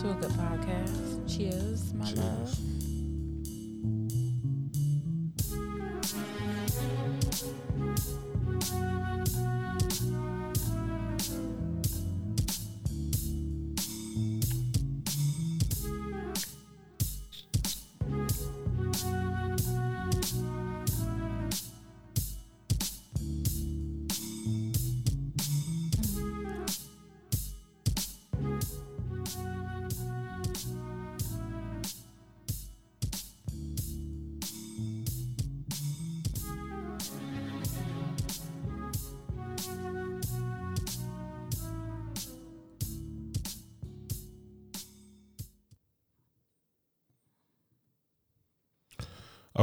to a good podcast. Cheers, my Cheers. love.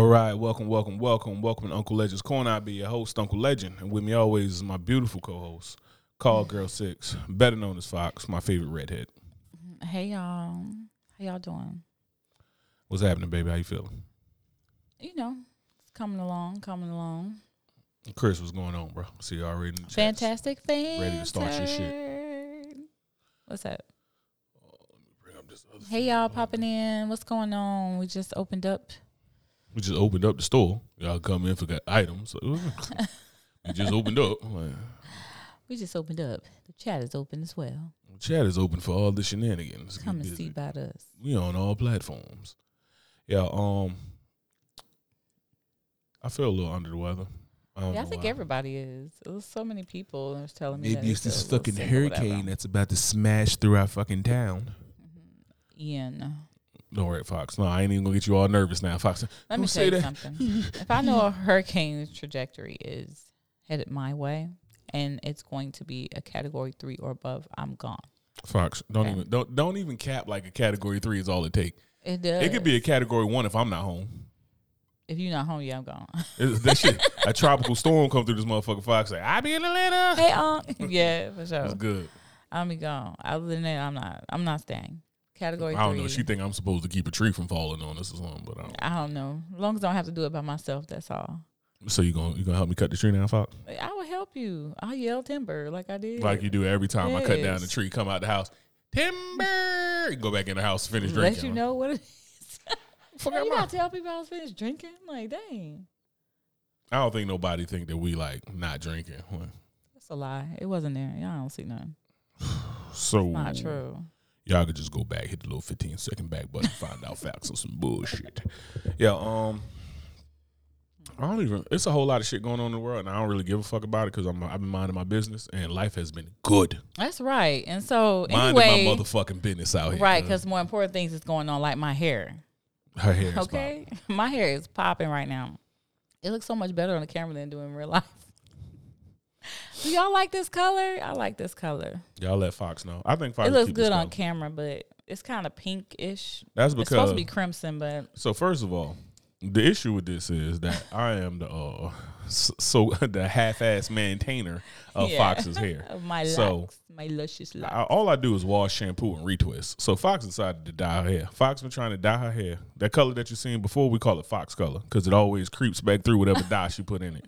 Right, welcome, welcome, welcome, welcome to Uncle Legend's Corner. I'll be your host, Uncle Legend, and with me always is my beautiful co-host, Call Girl Six, better known as Fox, my favorite redhead. Hey y'all. How y'all doing? What's happening, baby? How you feeling? You know, it's coming along, coming along. Chris, what's going on, bro? See you already in the. Fantastic thing. Ready to start your shit. What's up oh, this Hey y'all popping in. What's going on? We just opened up. We just opened up the store. Y'all come in for got items. we just opened up. Like, We just opened up. The chat is open as well. The chat is open for all the shenanigans. Come and see about us. We on all platforms. Yeah, um I feel a little under the weather. I, don't Yeah, I think why. everybody is. Was so many people that was telling me. Maybe it's this feel a little fucking sick or whatever. hurricane that's about to smash through our fucking town. Ian. Don't worry, Fox. No, I ain't even gonna get you all nervous now, Fox. Let me say tell you that. something. if I know a hurricane's trajectory is headed my way and it's going to be a category three or above, I'm gone. Fox, don't Okay. even don't don't even cap like a category three is all it take. It does. It could be a category one if I'm not home. If you're not home, yeah, I'm gone. That shit, a tropical storm come through this motherfucker. Fox say, I be in Atlanta. hey, um, yeah, for sure. It's good. I'll be gone. Other than that, I'm not. I'm not staying. Category I don't three. know. She think I'm supposed to keep a tree from falling on us or something, but I don't. I don't know. As long as I don't have to do it by myself, that's all. So you gonna you gonna help me cut the tree down, Fox? I will help you. I'll yell timber like I did. Like you do every time I cut down the tree, come out the house, timber. Go back in the house, finish drinking. Let you know what it is. Fuck you gotta tell people I was finished drinking. Like, dang. I don't think nobody think that we like not drinking. That's a lie. It wasn't there. Y'all don't see nothing. So Not true. Y'all could just go back, hit the little 15 second back button, find out facts on some bullshit. Yeah, um, I don't even. It's a whole lot of shit going on in the world, and I don't really give a fuck about it because I'm I've been minding my business, and life has been good. That's right. And so Minding anyway, my motherfucking business out here. right? cuz more important things is going on, like my hair. her hair is Okay, my hair is popping right now. It looks so much better on the camera than doing real life. Do y'all like this color? I like this color. Y'all let Fox know. I think Fox it looks good on camera, but it's kind of pinkish. That's because It's supposed to be crimson, but So first of all, the issue with this is that I am the uh, s- so the half-ass maintainer of Yeah. Fox's hair. of my So- locks, my luscious locks. I, all I do is wash, shampoo, and retwist. So Fox decided to dye her hair. Fox been trying to dye her hair. That color that you seen before, we call it Fox color because it always creeps back through whatever dye she put in it.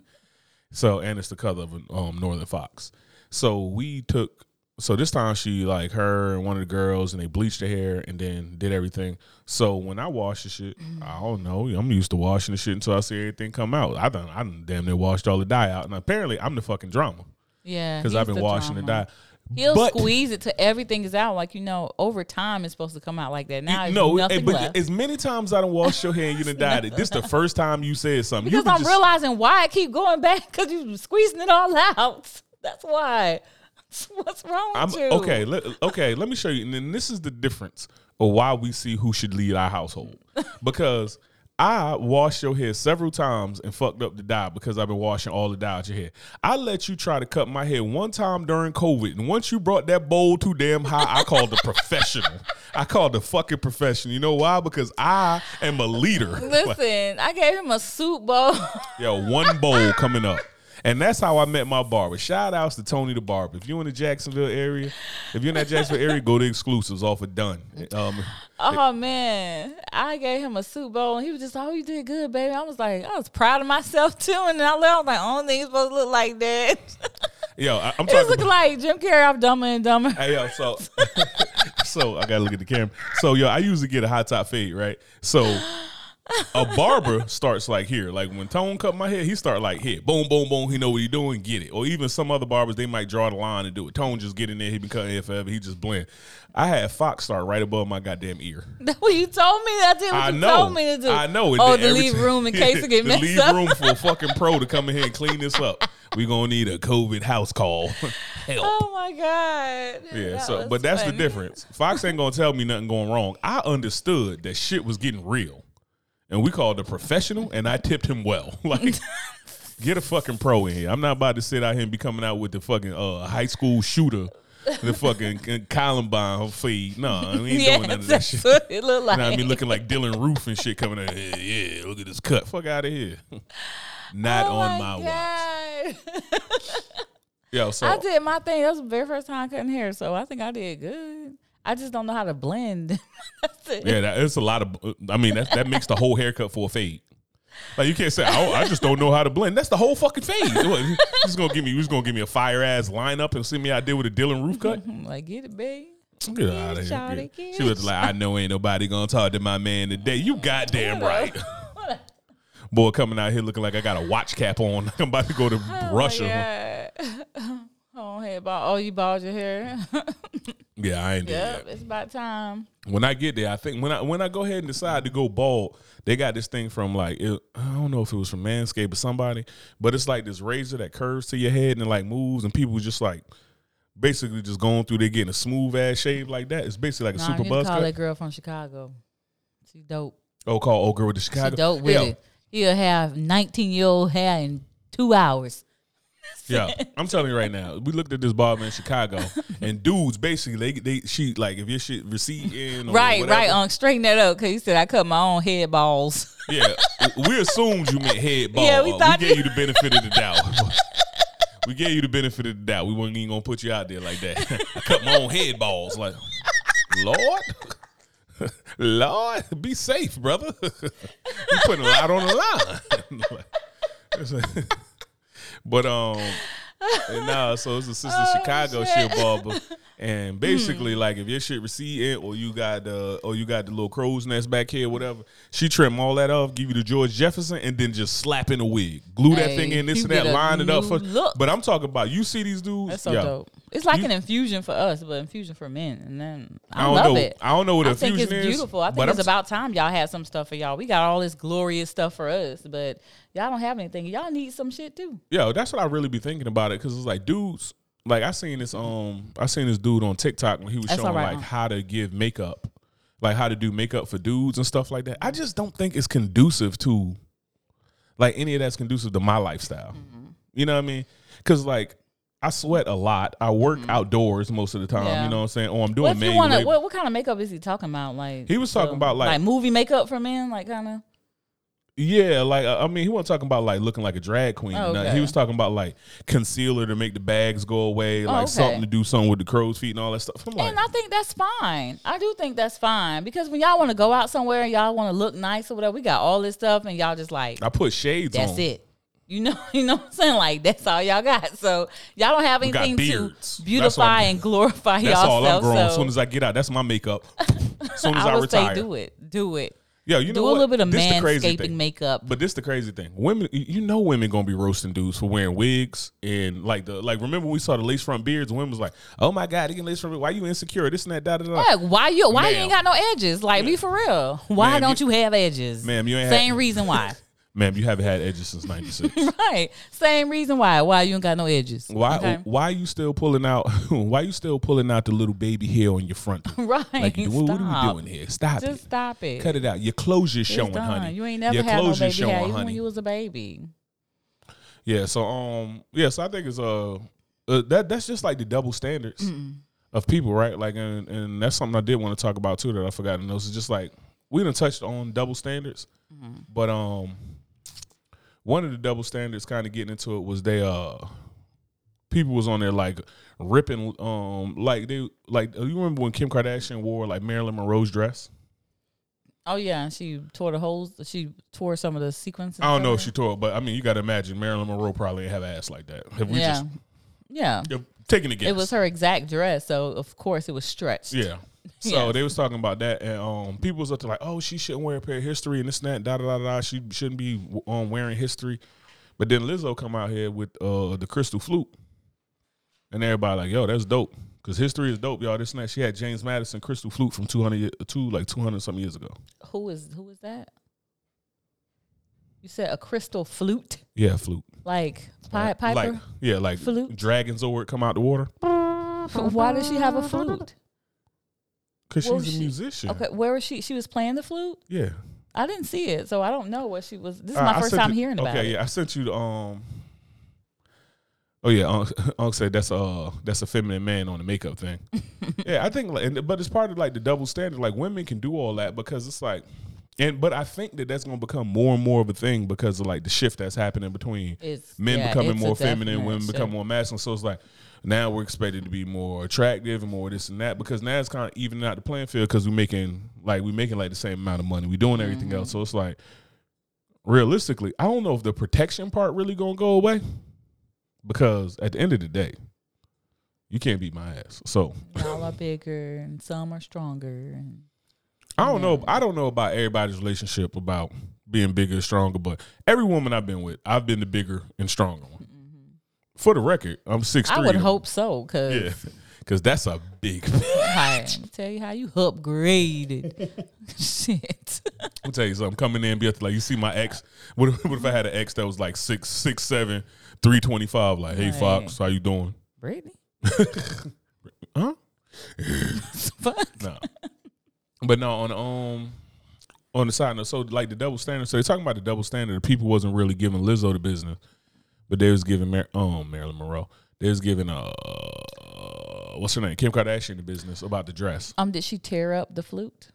So and it's the color of a um, Northern Fox. So we took. So this time she like her and one of the girls and they bleached her hair and then did everything. So when I wash the shit, I don't know. I'm used to washing the shit until I see everything come out. I done I done damn near washed all the dye out, and apparently I'm the fucking drama yeah, because I've been the washing the dye. He'll But- squeeze it to everything is out. Like you know, over time it's supposed to come out like that. Now it's no, nothing but left. as many times I don't wash your hair and you done dyed it. This the first time you said something. because you I'm just- realizing why I keep going back because you're squeezing it all out. That's why. What's wrong with I'm you? okay. Let, okay, let me show you. And then this is the difference of why we see who should lead our household. Because I washed your hair several times and fucked up the dye because I've been washing all the dye out your hair. I let you try to cut my hair one time during COVID, and once you brought that bowl too damn high, I called the professional. I called the fucking professional. You know why? Because I am a leader. Like, Listen, I gave him a soup bowl. Yo, one bowl coming up. And that's how I met my barber. Shout outs to Tony the Barber. If you're in the Jacksonville area, if you're in that Jacksonville area, go to exclusives off of Done. Um, oh man, I gave him a soup bowl, and he was just, like, "Oh, you did good, baby." I was like, I was proud of myself too, and then I left. I was like, "I don't think supposed to look like that." yo, I, I'm it was talking looking about. like Jim Carrey off Dumber and Dumber. Hey, yo, so so I gotta look at the camera. So yo, I usually get a high top fade, right? So a barber starts like here, like when Tone cut my hair, he start like here, boom, boom, boom. He know what he doing, get it. Or even some other barbers, they might draw the line and do it. Tone just get in there, he been cutting hair forever, he just blend. I had Fox start right above my goddamn ear. That's what you told me. That's what I you know. told me to do. I know. And Oh, to leave room in case it get messed leave up. room for a fucking pro to come in here and clean this up. We gonna need a COVID house call. Help. Oh my god. Yeah, That so but that's funny. the difference. Fox ain't gonna tell me nothing going wrong. I understood that shit was getting real, and we called a professional, and I tipped him well. Like, get a fucking pro in here. I'm not about to sit out here and be coming out with the fucking uh, high school shooter, the fucking Columbine feed. No, we ain't Yeah, doing none of that shit. what it looked like. You know I mean? Looking like Dylann Roof and shit coming out. Yeah, yeah, look at this cut. Fuck out of here. Not oh on my my watch. Yo, so I did my thing. That was the very first time cutting hair, so I think I did good. I just don't know how to blend. It. Yeah, that, it's a lot of. I mean, that that makes the whole haircut for a fade. Like you can't say, oh, I just don't know how to blend. That's the whole fucking fade. He's gonna give me, just gonna give me a fire ass lineup and see me out there with a Dylann Roof cut. I'm like, get it, babe. Get out of here. shawty, She get was like, I know ain't nobody gonna talk to my man today. You goddamn right. Boy, coming out here looking like I got a watch cap on. I'm about to go to Oh Russia. Oh, hey, ball. Oh, you balled your hair. Yeah, I ain't yep, yet. it's about time. when I get there, I think when I when I go ahead and decide to go bald, they got this thing from like it, I don't know if it was from Manscaped or somebody, but it's like this razor that curves to your head and like moves, and people just like basically just going through. They getting a smooth ass shave like that. It's basically like a super buzz call cut. that girl from Chicago. She dope. oh, call old girl with the Chicago. She dope with it. He'll have 19 year old hair in two hours. Yeah, I'm telling you right now. We looked at this barber in Chicago, and dudes basically they they she like if your shit recede in or Right, whatever, right. Um, straighten that up because he said I cut my own head balls. Yeah, we assumed you meant head ball. Yeah, we thought we gave you- you the benefit of the doubt. we gave you the benefit of the doubt. We weren't even gonna put you out there like that. I cut my own head balls. Like, Lord, Lord, be safe, brother. you putting a lot on the line. But um, and nah, so it's a sister Oh, Chicago shit. shit barber. And basically, like if your shit receding or you got the or you got the little crow's nest back here, whatever, she trim all that off, give you the George Jefferson, and then just slap in a wig, glue that thing in, this and that, line it up for. look. But I'm talking about you see these dudes. That's so dope. It's like You- an infusion for us, but infusion for men. And then I, I don't love know. it. I don't know what infusion is. I think it's beautiful. I think it's I'm- about time y'all had some stuff for y'all. We got all this glorious stuff for us, but y'all don't have anything. Y'all need some shit too. Yo, that's what I really be thinking about it because it's like dudes. Like I seen this um I seen this dude on TikTok when he was That's showing all right, like huh? how to give makeup, like how to do makeup for dudes and stuff like that. I just don't think it's conducive to like any of that's conducive to my lifestyle. Mm-hmm. You know what I mean? Because like I sweat a lot. I work outdoors most of the time. Mm-hmm. Yeah. You know what I'm saying? Oh, I'm doing What if you manual want to? What, what kind of makeup is he talking about? Like He was talking about, like- movie makeup for men, like kind of. Yeah, like uh, I mean, he wasn't talking about like looking like a drag queen. Oh, okay. He was talking about like concealer to make the bags go away, like Oh, okay. something to do something with the crow's feet and all that stuff. I'm like, And I think that's fine. I do think that's fine because when y'all want to go out somewhere and y'all want to look nice or whatever, we got all this stuff and y'all just like I put shades that's on. it. You know, you know what I'm saying? Like that's all y'all got. So y'all don't have anything to beautify and glorify That's all I'm growing. So as soon as I get out, that's my makeup. as soon as I, I retire. say do it. Do it. Yeah, you know do a what? little bit of This the crazy manscaping thing. makeup. But this the crazy thing. Women, you know, women gonna be roasting dudes for wearing wigs and like the like. Remember we saw the lace front beards? Women was like, "Oh my god, he can lace front. beard. Why you insecure? This and that. Da da da." Like, why you why you ain't got no edges? Like be for real. Why Ma'am, don't you- you, have edges? Ma'am, you ain't Same reason why. Ma'am, you haven't had edges since '96. right. Same reason why. Why you ain't got no edges. Why? Okay? Why you still pulling out? why you still pulling out the little baby hair on your front? Right. Like, what, what are we doing here? Stop it. Just it. stop it. Cut it out. Your closure's It's showing, done. honey. You ain't never Your had no baby showing, hair even honey. when you was a baby. Yeah. So um. Yeah. So I think it's uh, uh that that's just like the double standards of people, right? Like, and and that's something I did want to talk about too that I forgot to know. It's just like we done touched on double standards, but um, one of the double standards, kind of getting into it, was they uh. People was on there like ripping, um, like they like. You remember when Kim Kardashian wore like Marilyn Monroe's dress? Oh yeah, and she tore the holes. She tore some of the sequences. I don't know if she tore it, but I mean, you got to imagine Marilyn Monroe probably have ass like that. Have we Yeah, just yeah. Taking a guess? It was her exact dress, so of course it was stretched. Yeah. So Yes. they was talking about that, and um, people was up to like, oh, she shouldn't wear a pair of history and this and that, da da da da. She shouldn't be um wearing history. But then Lizzo come out here with uh the crystal flute, and everybody like, yo, that's dope. Cause history is dope, y'all. This and that. She had James Madison crystal flute from two hundred two like two hundred something years ago. Who is who is that? You said a crystal flute, Yeah, flute. like Pi- Piper. Like yeah, like Flute? dragons over it come out the water. Why does she have a flute? Cause Where she's was a she? musician. Okay, where was she? She was playing the flute. Yeah. I didn't see it, so I don't know what she was. This is my I first time you- hearing about okay, it. yeah, I sent you the um. Oh yeah, Unc, Unc said that's a that's a feminine man on the makeup thing. yeah, I think, like, and, but it's part of like the double standard. Like women can do all that because it's like, and but I think that that's going to become more and more of a thing because of like the shift that's happening between It's men yeah, becoming more feminine, women shift. become more masculine. So it's like now we're expected to be more attractive and more this and that because now it's kind of evening out the playing field because we're making like we're making like the same amount of money. We're doing everything Mm-hmm. else. So it's like realistically, I don't know if the protection part really gonna go away because at the end of the day, you can't beat my ass. So Y'all are bigger and some are stronger. And I don't know. I don't know about everybody's relationship about being bigger and stronger, but every woman I've been with, I've been the bigger and stronger one. For the record, I'm six. I would hope so, cause Yeah, because that's a big. hi, tell you how you upgraded. Shit. I'll tell you something. Coming in, be like, you see my ex. What if, what if I had an ex that was like six, six, seven, three twenty five? Like, hey, Right. Fox, how you doing? Brittany. Huh? Fuck. No. but no, on the, um on the side note, so like the double standard. So they're talking about the double standard. The people wasn't really giving Lizzo the business, but they was giving Mar- um Marilyn Monroe. They was giving uh what's her name Kim Kardashian the business about the dress. Um, did she tear up the flute?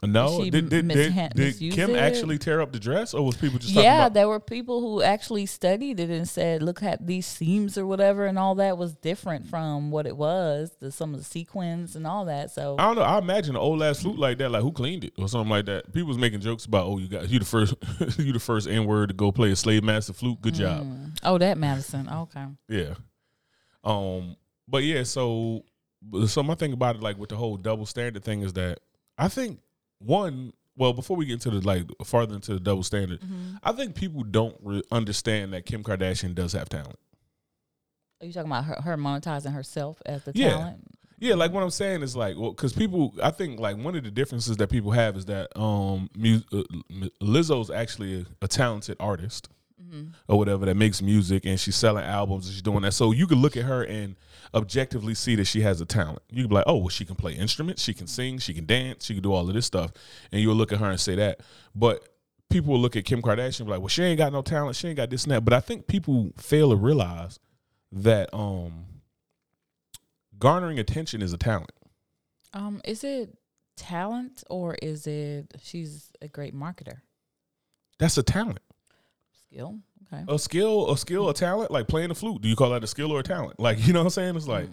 No, did did, did, did Kim it? actually tear up the dress, or was people just talking Yeah, there were people who actually studied it and said, "Look at these seams or whatever, and all that was different from what it was. The some of the sequins and all that." So I don't know. I imagine an old ass flute like that, like who cleaned it or something like that. People was making jokes about, oh, you got you the first, you the first N word to go play a slave master flute. Good job. Oh, that Madison. Okay. Yeah. Um. But yeah. So, so my thing about it, like with the whole double standard thing, is that I think one. Well, before we get into the like farther into the double standard, I think people don't re- understand that Kim Kardashian does have talent. Are you talking about her, her monetizing herself as the Yeah. talent? Yeah, like what I'm saying is like, well, because people, I think like one of the differences that people have is that um, mu- uh, Lizzo's actually a, a talented artist or whatever that makes music, and she's selling albums and she's doing that. So you could look at her and objectively see that she has a talent. You could be like, oh, well, she can play instruments, she can sing, she can dance, she can do all of this stuff, and you'll look at her and say that. But people will look at Kim Kardashian and be like, well, she ain't got no talent, she ain't got this and that. But I think people fail to realize that um garnering attention is a talent. Um, is it talent or is it she's a great marketer? That's a talent. Skill. Okay. A skill, a skill, a talent, like playing the flute. Do you call that a skill or a talent? Like, you know what I'm saying? It's like,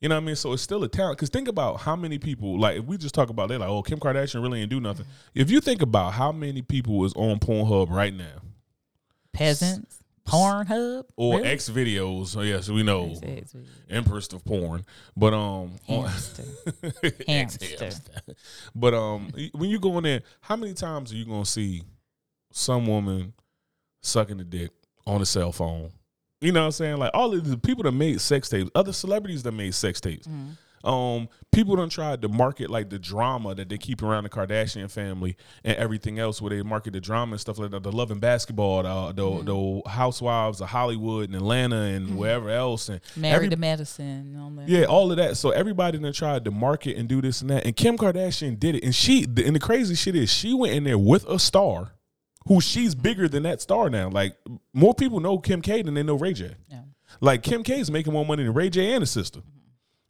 you know what I mean? So it's still a talent. Cause think about how many people, like, if we just talk about that, like, oh, Kim Kardashian really ain't do nothing. If you think about how many people is on Pornhub right now Peasants. Pornhub. or Really? X videos, oh, yes, we know Empress of porn, but, um, Hamster. Hamster. But um, when you go in there, how many times are you gonna see some woman sucking the dick on a cell phone? You know what I'm saying? Like all of the people that made sex tapes, other celebrities that made sex tapes. Mm-hmm. Um, people done tried to market like the drama that they keep around the Kardashian family and everything else, where they market the drama and stuff like that. The love and basketball, the the, Mm-hmm. the housewives of Hollywood and Atlanta and wherever else, and Married every- to medicine. All yeah, all of that. So everybody then tried to market and do this and that. And Kim Kardashian did it. And she and the crazy shit is she went in there with a star who she's bigger than that star now. Like more people know Kim K than they know Ray J. Yeah. Like Kim K is making more money than Ray J and his sister.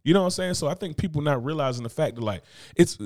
You know what I'm saying? So I think people not realizing the fact that like it's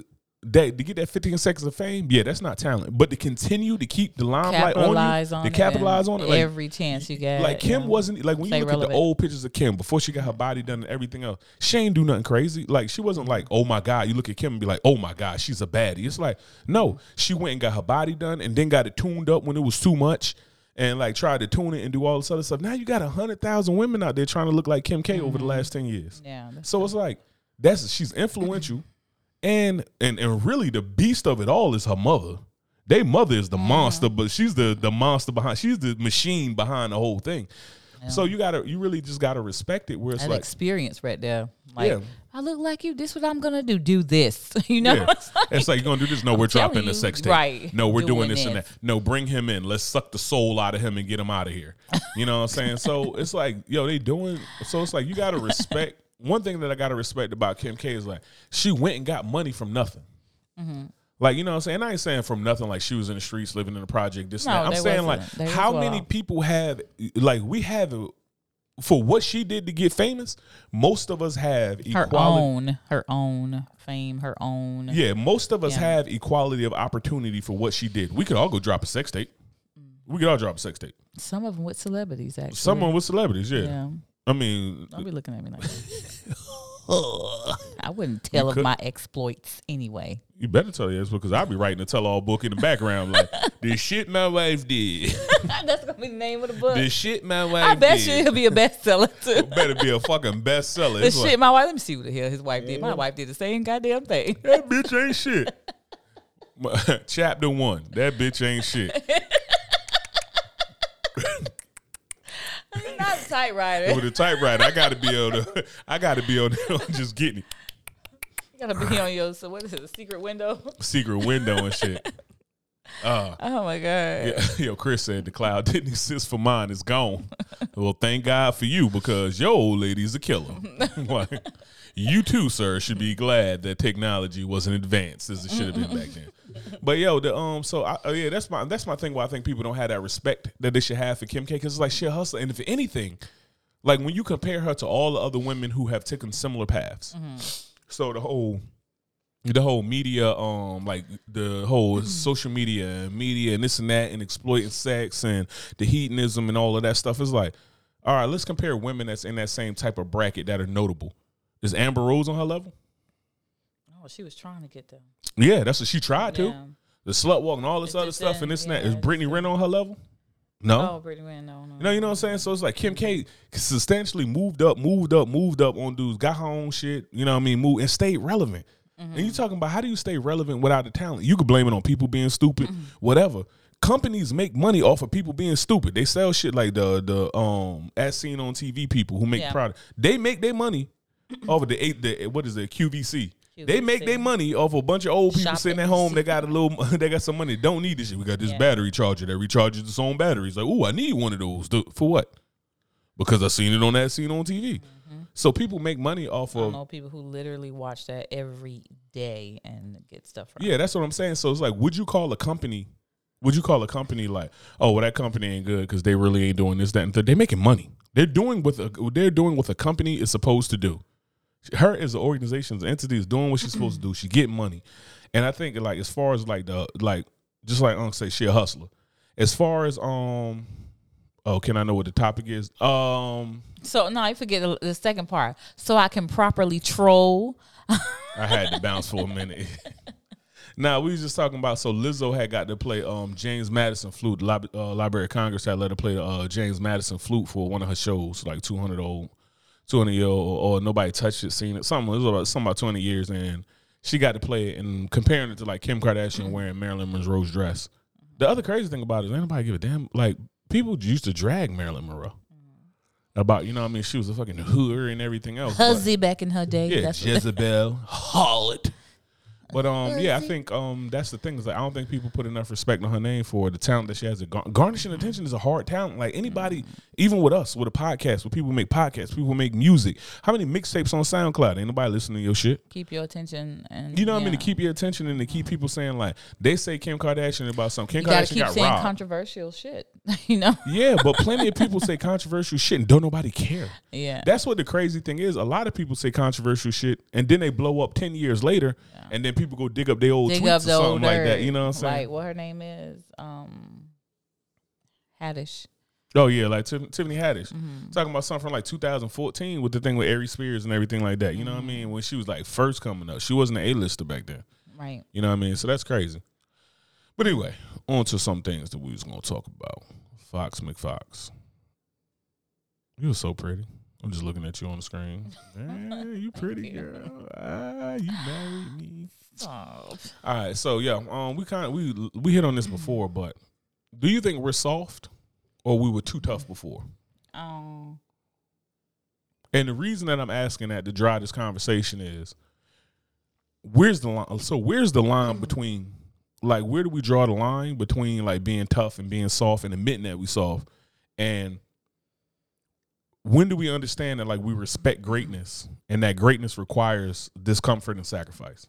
that to get that 15 seconds of fame, yeah, that's not talent. But to continue to keep the limelight Capitalize on on you, it. to capitalize on it, like, every chance you get. like Kim yeah. wasn't like when you look at the old pictures of Kim before she got her body done and everything else. She ain't do nothing crazy. Like she wasn't like, oh my god. You look at Kim and be like, oh my god, she's a baddie. It's like no, she went and got her body done and then got it tuned up when it was too much. And like tried to tune it and do all this other stuff. Now you got a hundred thousand women out there trying to look like Kim K over the mm-hmm. last ten years. Yeah. So it's like that's she's influential, And and and really the beast of it all is her mother. They mother is the monster, but she's the the monster behind. She's the machine behind the whole thing. So you gotta, you really just gotta respect it. Where it's An like, experience right there. Like, Yeah. I look like you. This is what I'm gonna do. Do this. you know. Yeah. It's like- It's like you're gonna do this. No, we're telling dropping the sex tape. right, No, we're doing doing this and that. No, bring him in. Let's suck the soul out of him and get him out of here. You know what I'm saying? So it's like, yo, they doing. So it's like you gotta respect. One thing that I gotta respect about Kim K is like she went and got money from nothing. Mm-hmm. Like you know what I'm saying? I ain't saying from nothing like she was in the streets living in a project. This No. I'm saying like. They how many people have like we have for what she did to get famous. Most of us have her equality. own, her own fame, her own. Yeah, most of us Yeah. have equality of opportunity for what she did. We could all go drop a sex tape. We could all drop a sex tape. Some of them with celebrities, actually. Someone with celebrities, yeah. Yeah. I mean, Don't be looking at me like that. I wouldn't tell of could- my exploits anyway. you better tell your because I'll be writing a tell all book in the background like this shit my wife did. That's gonna be the name of the book. This shit my wife I bet you it'll be a bestseller too. better be a fucking bestseller. the It's shit like, my wife. Let me see what the hell his wife did. My mm-hmm. wife did the same goddamn thing. that bitch ain't shit. Chapter one. That bitch ain't shit. Not a typewriter. With a typewriter, I gotta be able to. I gotta be able to just get it. You gotta be on your so what is it? A secret window. secret window and shit. Uh, Oh my god. yeah, yo, Chris said the cloud didn't exist for mine. It's gone. well, thank God for you because your old lady's a killer. Like, you too, sir, should be glad that technology wasn't advanced as it should have been back then. But yo, the um, so I, uh, yeah, that's my that's my thing. Why I think people don't have that respect that they should have for Kim K because it's like she a hustler, and if anything, like when you compare her to all the other women who have taken similar paths, so the whole the whole media, um, like the whole social media and media and this and that and exploiting sex and the hedonism and all of that stuff is like, all right, let's compare women that's in that same type of bracket that are notable. Is Amber Rose on her level? Oh, she was trying to get them. Yeah, that's what she tried to. Yeah. The slut walk and all this It other stuff and this and yeah, that. Is it Brittany Renner on her level? No. Oh, Brittany Renner, no, no. You know, you know what I'm saying? So it's like Kim K substantially moved up, moved up, moved up on dudes, got her own shit, you know what I mean, moved and stayed relevant. And you talking about how do you stay relevant without the talent? You could blame it on people being stupid, whatever. Companies make money off of people being stupid. They sell shit like the the um as seen on TV people who make Yeah. product. They make their money off of the eight the what is it, QVC. They make their money off a bunch of old people Shop sitting at home. They got a little, they got some money. Don't need this shit. We got this Yeah. battery charger that recharges its own batteries. Like, ooh, I need one of those. For what? Because I seen it on that scene on TV. So people make money off Mm-hmm. I of. know people who literally watch that every day and get stuff from. Yeah, that's what I'm saying. So it's like, would you call a company? Would you call a company like, oh, well, that company ain't good because they really ain't doing this, that, and third? They're making money. They're doing what a, they're doing what a company is supposed to do. Her as an organization's entity is doing what she's supposed to do. She get money, and I think like as far as like the like just like Uncle say, she a hustler. As far as um, oh, can I know what the topic is? Um, So no, I forget the, the second part. So I can properly troll. I had to bounce for a minute. Now we was just talking about so Lizzo had got to play um James Madison flute. Lib- uh, Library of Congress had let her play the uh, James Madison flute for one of her shows, like two hundred old, hundred year old, or nobody touched it, seen it. Something it was about something about twenty years, and she got to play it and comparing it to like Kim Kardashian mm-hmm. wearing Marilyn Monroe's dress. The other crazy thing about it is anybody give a damn. Like people used to drag Marilyn Monroe mm-hmm. about you know what I mean she was a fucking hooer and everything else. Huzzy back in her day. yeah, That's Jezebel, harlot. But um, yeah, I think um, that's the thing is like I don't think people put enough respect on her name for the talent that she has. Gar- garnishing attention is a hard talent. Like anybody, even with us, with a podcast, with people make podcasts, people make music. How many mixtapes on SoundCloud? Ain't nobody listening to your shit. keep your attention and You know what I mean? To keep your attention and to keep people saying like they say Kim Kardashian about something. Kim You Kardashian keep got saying robbed. controversial shit. you know? yeah, but plenty of people say controversial shit and don't nobody care. Yeah. That's what the crazy thing is. A lot of people say controversial shit, and then they blow up ten years later, and then people go dig up their old Dig tweets or something old like that. You know what I'm saying? Like what her name is? Um Haddish. oh yeah, like Tiff- Tiffany Haddish Mm-hmm. talking about something from like 2014 with the thing with Aries Spears and everything like that. You know what I Mm-hmm. mean? When she was like first coming up, she wasn't an A-lister back then. Right. You know what I mean? So that's crazy. But anyway, on to some things that we was gonna talk about. Fox McFox. You were so pretty. I'm just looking at you on the screen. Man, you pretty girl. Ah, you married me. Stop. All right, so yeah, um, we kind of we we hit on this before, but do you think we're soft or we were too tough before? Um, And the reason that I'm asking that to drive this conversation is, where's the line? So where's the line between, like, where do we draw the line between like being tough and being soft and admitting that we soft, and when do we understand that like we respect greatness and that greatness requires discomfort and sacrifice?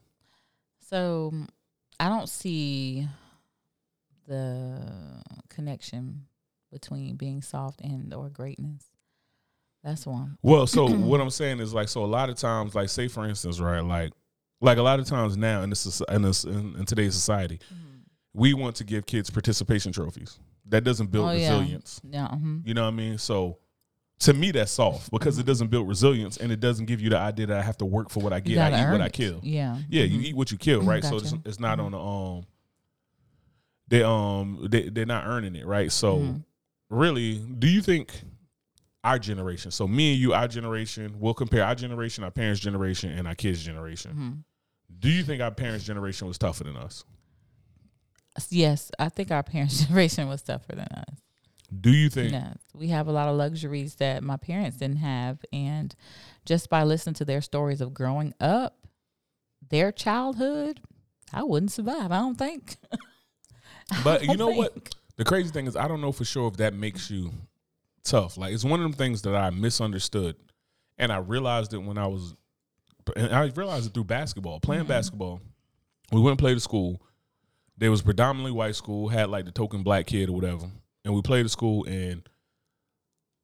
so mm, I don't see the connection between being soft and or greatness. That's one. Well, so what I'm saying is like, so a lot of times, like, say for instance, right, like, like a lot of times now in this in this in, in today's society, we want to give kids participation trophies. That doesn't build Oh, yeah. resilience. Yeah. mhm. You know what I mean? So to me, that's soft because it doesn't build resilience and it doesn't give you the idea that I have to work for what I get. I eat what earn I kill. Yeah. Yeah, you Mhm. eat what you kill, right? So it's, it's not Mhm. on the um. They um they they're not earning it, right? So Mhm. really, do you think our generation, so me and you, our generation, we'll compare our generation, our parents' generation, and our kids' generation. Mhm. Do you think our parents' generation was tougher than us? Yes, I think our parents' generation was tougher than us. Do you think? Yes, we have a lot of luxuries that my parents didn't have, and just by listening to their stories of growing up, their childhood, I wouldn't survive. I don't think. But you don't know what? The crazy thing is, I don't know for sure if that makes you tough. Like it's one of them things that I misunderstood, and I realized it when I was, and I realized it through basketball, playing Mhm. basketball. We went and played a school. There was predominantly white school, had like the token black kid or whatever, and we played a school and.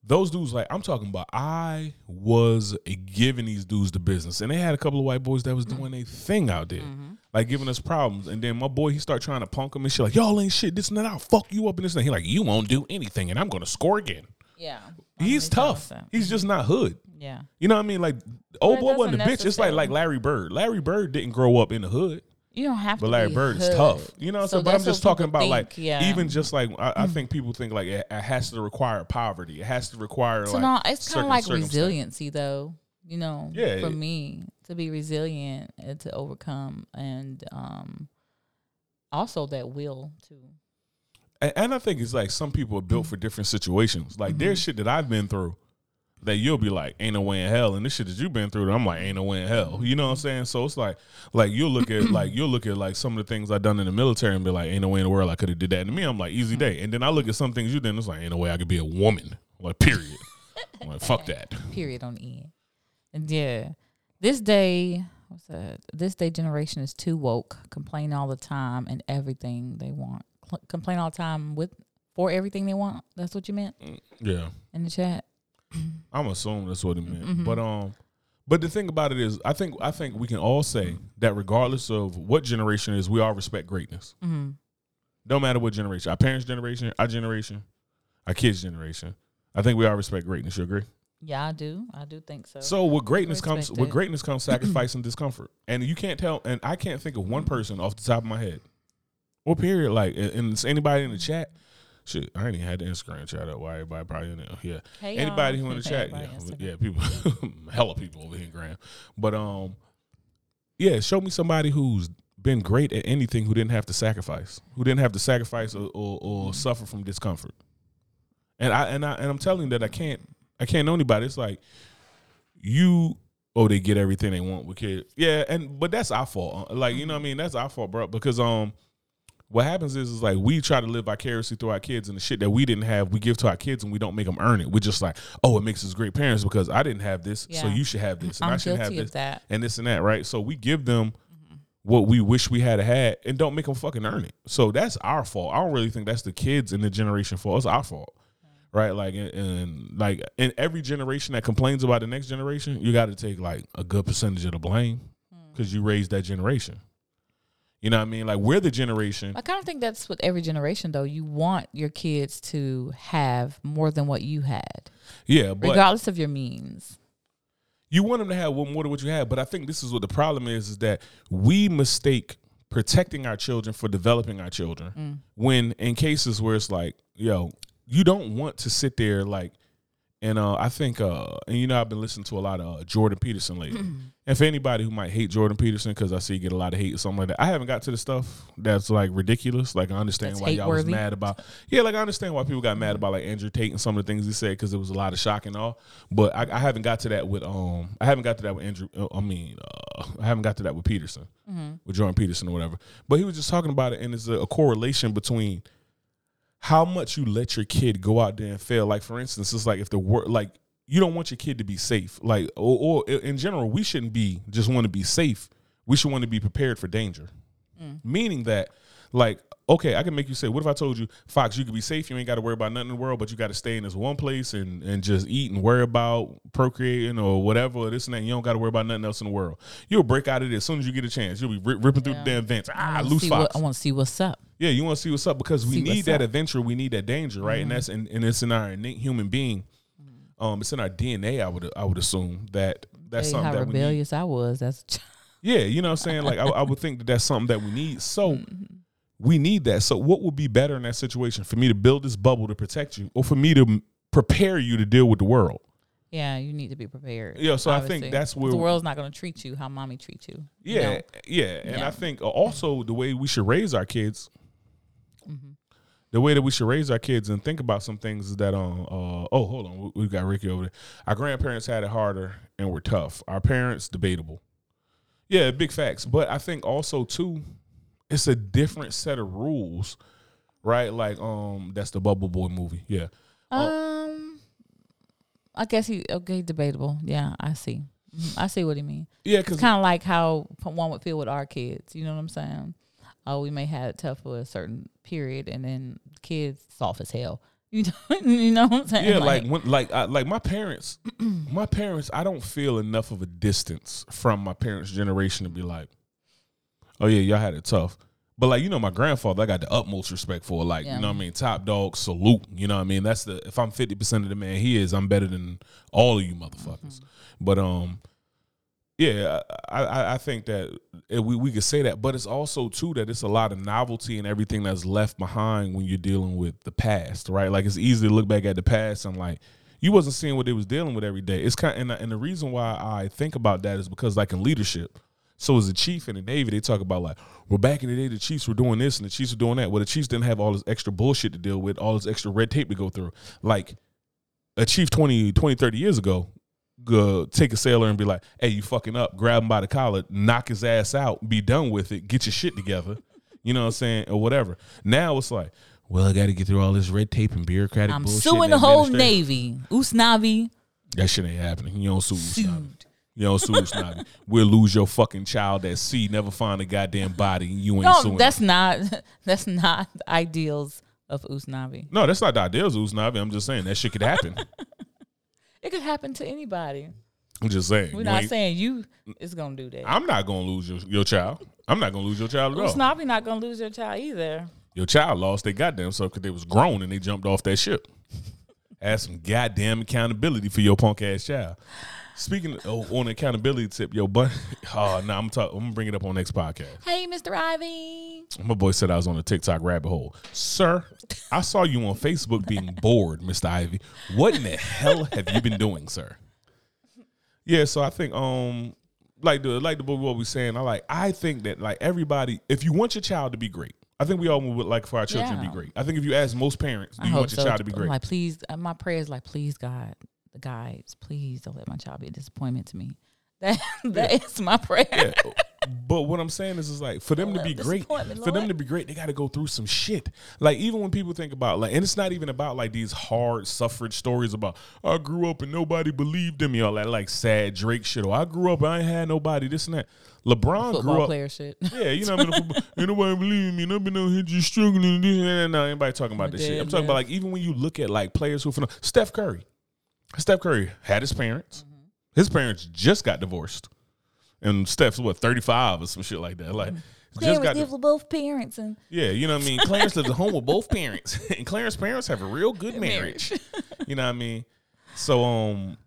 Those dudes, like I'm talking about, I was giving these dudes the business, and they had a couple of white boys that was doing a thing out there Mhm. like giving us problems. And then my boy, he start trying to punk him and shit, like, y'all ain't shit, this and that, I'll fuck you up and this and. He like, you won't do anything and I'm gonna score again. Yeah, He's tough. He's just not hood. Yeah, You know what I mean? Like old boy wasn't a bitch. It's like like Larry Bird. Larry Bird didn't grow up in the hood, you don't have but to. But Larry Bird is tough. You know what I'm So saying? But I'm just talking about like yeah. even just like I, I mm-hmm. think people think like it, it has to require poverty. It has to require So like no, it's kind of like resiliency, though. You know, Yeah, for it- me to be resilient and to overcome, and um, also that will too. And, and I think it's like some people are built mm-hmm. for different situations. Like there's mm-hmm. shit that I've been through that you'll be like, ain't no way in hell. And this shit that you've been through, I'm like, ain't no way in hell. You know what I'm saying? So it's like, like you'll look at like you'll look at like some of the things I've done in the military and be like, ain't no way in the world I could have did that. And to me, I'm like, easy day. And then I look at some things you did, and it's like, ain't no way I could be a woman. Like, period. I'm like, fuck that. period on the end. And yeah, this day, what's that? This day generation is too woke, complain all the time and everything they want. Complain all the time with for everything they want. That's what you meant Yeah. in the chat. I'm assuming that's what he meant. Mhm. But um but the thing about it is I think I think we can all say that regardless of what generation it is, we all respect greatness. Mm-hmm. No matter what generation. Our parents' generation, our generation, our kids' generation. I think we all respect greatness. You agree? Yeah, I do. I do think so. So with greatness comes respect with greatness comes sacrifice and discomfort. And you can't tell and I can't think of one person off the top of my head. Or period. Like and, and it's anybody in the chat. Shit, I ain't even had the Instagram chat up. Why everybody probably in there? Yeah. Hey, Anybody y'all. who want to chat, yeah, Instagram. yeah, people, hella people over here, in Graham. But um, yeah, show me somebody who's been great at anything who didn't have to sacrifice, who didn't have to sacrifice or, or, or suffer from discomfort. And I and I and I'm telling you that I can't, I can't know anybody. It's like you. Oh, they get everything they want with kids. Yeah, and but that's our fault. Uh, Like you know, what I mean, that's our fault, bro. Because um, what happens is, is like we try to live vicariously through our kids and the shit that we didn't have, we give to our kids and we don't make them earn it. We're just like, oh, it makes us great parents because I didn't have this, so you should have this, and i I'm should have this, that. and this and that, right? So we give them what we wish we had had and don't make them fucking earn it. So that's our fault. I don't really think that's the kids in the generation fault. It's our fault. Right, like and, and like in every generation that complains about the next generation, you got to take like a good percentage of the blame because you raised that generation. You know what I mean? Like we're the generation. I kind of think that's with every generation, though. You want your kids to have more than what you had, Yeah, but regardless of your means. you want them to have more than what you had, But I think this is what the problem is: is that we mistake protecting our children for developing our children. Mm. When in cases where it's like, yo, you don't want to sit there like And uh, I think, uh, and you know, I've been listening to a lot of uh, Jordan Peterson lately. and for anybody who might hate Jordan Peterson, because I see you get a lot of hate or something like that, I haven't got to the stuff that's like ridiculous. Like I understand That's why y'all was mad about. Yeah, like I understand why people got mad about like Andrew Tate and some of the things he said because it was a lot of shock and all. But I, I haven't got to that with um, I haven't got to that with Andrew. uh, I mean, uh, I haven't got to that with Peterson, with Jordan Peterson or whatever. But he was just talking about it, and there's a, a correlation between how much you let your kid go out there and fail. Like for instance, it's like if the word like you don't want your kid to be safe. Like or, or in general, we shouldn't be just want to be safe. We should want to be prepared for danger. Meaning that like okay, I can make you say, what if I told you, Fox, you could be safe, you ain't got to worry about nothing in the world, but you got to stay in this one place and and just eat and worry about procreating or whatever, or this and that. You don't got to worry about nothing else in the world. You'll break out of it as soon as you get a chance. You'll be ri- ripping through the damn vents. Ah, loose Fox. what- I want to see what's up. Yeah, you want to see what's up because we See need that up. adventure. We need that danger, right? And that's and, and it's in our innate human being. Um, it's in our DNA. I would I would assume that that's something how that we need. rebellious I was. That's Yeah, you know what I'm saying. Like I, I would think that that's something that we need. So we need that. So what would be better in that situation for me to build this bubble to protect you, or for me to prepare you to deal with the world? yeah. You need to be prepared. Yeah, so I think that's where- the world's not going to treat you how mommy treats you. you Yeah, know? yeah, and Yeah. I think also the way we should raise our kids, Mm-hmm. The way that we should raise our kids and think about some things is that um uh oh hold on we, got Ricky over there. Our grandparents had it harder and were tough. Our parents debatable. Yeah, big facts. But I think also too, it's a different set of rules, right? Like um that's the Bubble Boy movie. Yeah, Um, I guess he okay, debatable. Yeah, I see. Mhm, I see what he mean. yeah, because kind of like how one would feel with our kids. You know what I'm saying? Oh, we may have it tough for a certain period, and then kids soft as hell. You know, you know what I'm saying? yeah, like when like I, like my parents, my parents, I don't feel enough of a distance from my parents' generation to be like, oh yeah, y'all had it tough. But like you know, my grandfather, I got the utmost respect for. Like Yeah. you know, what I mean, top dog, salute. You know, what I mean, that's the if I'm fifty percent of the man he is, I'm better than all of you motherfuckers. But um, yeah, I, I I think that we we could say that, but it's also too that it's a lot of novelty and everything that's left behind when you're dealing with the past, right? Like it's easy to look back at the past and like you wasn't seeing what they was dealing with every day. It's kind and and the reason why I think about that is because like in leadership. So as a chief in the Navy, they talk about like, well, back in the day, the Chiefs were doing this and the Chiefs were doing that. Well, the Chiefs didn't have all this extra bullshit to deal with, all this extra red tape to go through. Like a chief 20, 20 30 years ago, go take a sailor and be like, hey, you fucking up, grab him by the collar, knock his ass out, be done with it, get your shit together. You know what I'm saying? Or whatever. Now it's like, well, I got to get through all this red tape and bureaucratic I'm bullshit. suing the whole. Navy. US Navy That shit ain't happening. You don't sue US Navy. You don't sue US Navy. We'll lose your fucking child at sea, never find a goddamn body, and you ain't No, suing. that's not. That's not the ideals of US Navy. no, that's not the ideals of US Navy. I'm just saying that shit could happen. It could happen to anybody. I'm just saying. We're not saying you is gonna do that. I'm not gonna lose your, your child. I'm not gonna lose your child at all. US Navy not gonna lose your child either. Your child lost their goddamn self because they was grown and they jumped off that ship. Have some goddamn accountability for your punk ass child. Speaking of, oh, on accountability tip, yo, but oh no, I'm talking. I'm gonna bring it up on next podcast. Hey, Mr. Ivy. My boy said I was on the TikTok rabbit hole. Sir, I saw you on Facebook being bored, Mr. Ivy. What in the hell have you been doing, sir? Yeah, so I think um like the like the boy what we saying, I like I think that like everybody, if you want your child to be great, I think we all would like for our children to be great. I think if you ask most parents, do I you want your so. child to be I'm great? Like, please, uh, my prayer is like, please, God, the guides, please don't let my child be a disappointment to me. That that is my prayer. yeah. But what I'm saying is, is like for them to be great, for them to be great, they got to go through some shit. Like even when people think about like, and it's not even about like these hard suffrage stories about I grew up and nobody believed in me, all that like sad Drake shit. Or I grew up and I ain't had nobody. This and that. LeBron grew up. player shit. Yeah, you know what I mean. Football- Ain't nobody believe me. and I've been out here just struggling. This and that. No, anybody talking about this shit. I'm talking man. about like even when you look at like players who, Steph Curry. Steph Curry had his parents. Mm-hmm. His parents just got divorced, and Steph's what 35 or some shit like that. Like just Clarence got. lived with both parents and yeah, you know what I mean. Clarence lives at home with both parents, and Clarence's parents have a real good marriage. you know what I mean? So um,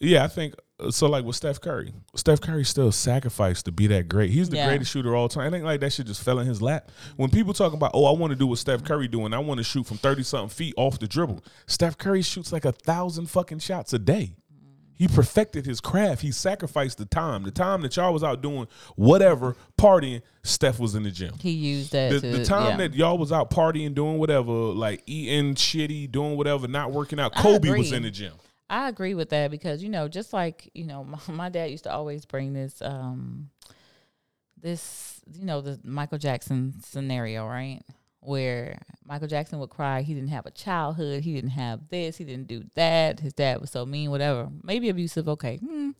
yeah, I think so like with Steph Curry, Steph Curry still sacrificed to be that great. He's the Yeah. greatest shooter of all time. It ain't like that shit just fell in his lap. When people talk about, oh, I want to do what Steph Curry doing, I want to shoot from thirty something feet off the dribble. Steph Curry shoots like a thousand fucking shots a day. He perfected his craft. He sacrificed the time. The time that y'all was out doing whatever, partying, Steph was in the gym. He used that The, to the time yeah. that y'all was out partying, doing whatever, like eating shitty, doing whatever, not working out, I Kobe was in the gym. I agree with that because you know, just like you know, my, my dad used to always bring this, um, this you know, the Michael Jackson scenario, right? Where Michael Jackson would cry, he didn't have a childhood, he didn't have this, he didn't do that, his dad was so mean, whatever. Maybe abusive, okay. Hmm.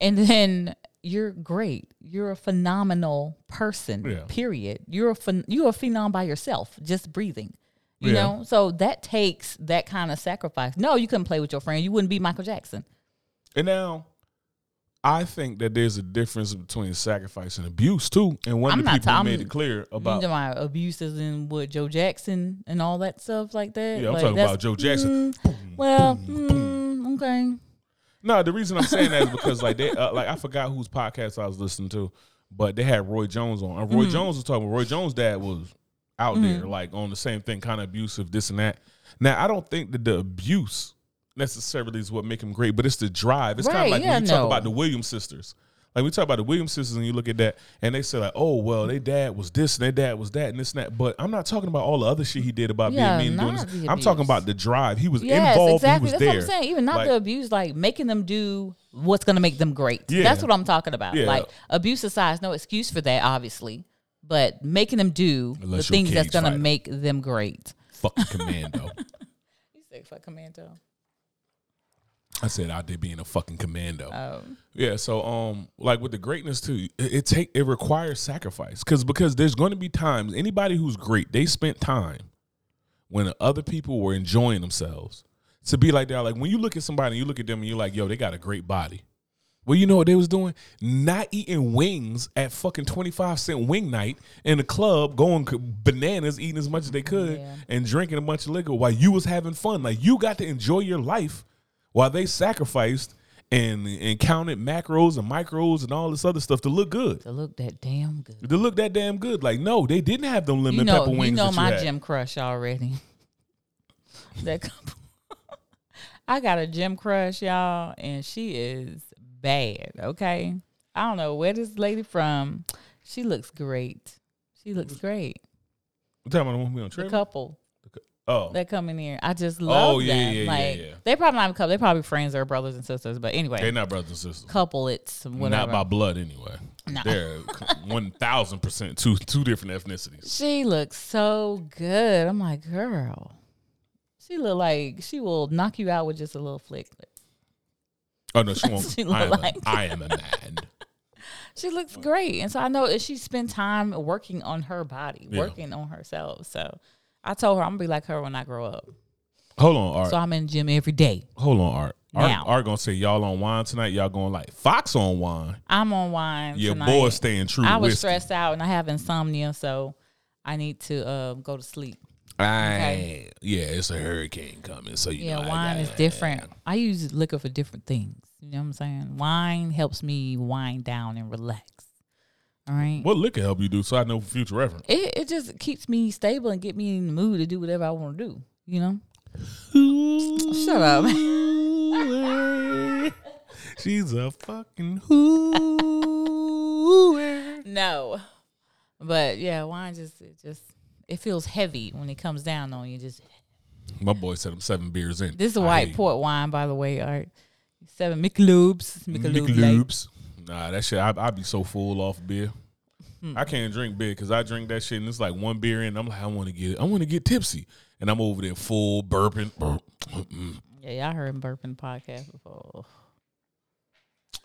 And then you're great. You're a phenomenal person. Yeah. Period. You're a phen- you're a phenom by yourself, just breathing. You Yeah. know, so that takes that kind of sacrifice. No, you couldn't play with your friend. You wouldn't be Michael Jackson. And now, I think that there's a difference between sacrifice and abuse too. And one I'm of the people who made it clear you about know my abuses and what Joe Jackson and all that stuff like that. yeah, I'm Like, talking about Joe Jackson. mm, well, mm, okay. No, the reason I'm saying that is because like they uh, like I forgot whose podcast I was listening to, but they had Roy Jones on. And Roy Mm-hmm. Jones was talking. Roy Jones' dad was out mm-hmm. there like on the same thing, kind of abusive, this and that. Now I don't think that the abuse necessarily is what make him great, but it's the drive. It's kind of like yeah, when you talk about the Williams sisters. Like we talk about the Williams sisters, and you look at that, and they say like, "Oh, well, their dad was this, and their dad was that, and this and that." But I'm not talking about all the other shit he did about Yeah, being mean. and doing this. I'm talking about the drive. He was Yes, involved. exactly. He was That's there. what I'm saying. Even not Like- the abuse, like making them do what's going to make them great. Yeah. That's what I'm talking about. Like abuse aside, no excuse for that, obviously, but making them do Unless the things that's going to fighter. make them great. Fucking commando. You say fuck commando. I said out there being a fucking commando. Um, Yeah, so um, like with the greatness too, it, it take it requires sacrifice because because there's going to be times anybody who's great they spent time when other people were enjoying themselves to be like that. Like when you look at somebody and you look at them and you're like, yo, they got a great body. Well, you know what they was doing? Not eating wings at fucking twenty five cent wing night in the club, going bananas, eating as much as they could, Yeah. and drinking a bunch of liquor while you was having fun. Like you got to enjoy your life while they sacrificed and and counted macros and micros and all this other stuff to look good. to look that damn good. To look that damn good. Like no, they didn't have them lemon You know, pepper wings. you know that you my had. gym crush already. that couple. I got a gym crush, y'all, and she is bad. Okay, I don't know where this lady from. She looks great. She looks great. You talking about the one we on The trip? couple Oh, that come in here, I just oh, love Oh, yeah, them. yeah, yeah, like yeah. they probably not a couple. They probably friends or brothers and sisters. But anyway, they're not brothers and sisters. couple. It's whatever. Not by blood anyway. No. They're one thousand percent two two different ethnicities. She looks so good. I'm like, girl. She look like she will knock you out with just a little flick. Oh no, she won't. She I, am like- a, I am a man. She looks great, and so I know that she spent time working on her body, Yeah. working on herself. So I told her I'm gonna be like her when I grow up. Hold on, Art. So I'm in the gym every day. Hold on, Art. Art, Now. Art gonna say y'all on wine tonight. Y'all going like Fox on wine. I'm on wine. Your tonight. boy staying true. I was whiskey. stressed out and I have insomnia, so I need to uh, go to sleep. I, yeah, it's a hurricane coming, so you Yeah, know. Wine is different. I use liquor for different things. You know what I'm saying? Wine helps me wind down and relax. All right. What liquor help you do? So I know for future reference. It it just keeps me stable and get me in the mood to do whatever I want to do. You know. Shut up. She's a fucking hooer. No. But yeah, wine just it just it feels heavy when it comes down on you. Just My boy said I'm seven beers in. this is a white port wine, by the way. Right. Seven Michelobes. Michelob. Michelobes. Nah, that shit. I I be so full off beer. I can't drink beer because I drink that shit and it's like one beer in. I'm like, I want to get, I want to get tipsy, and I'm over there full burping. Burp. Yeah, y'all heard him burping podcast before.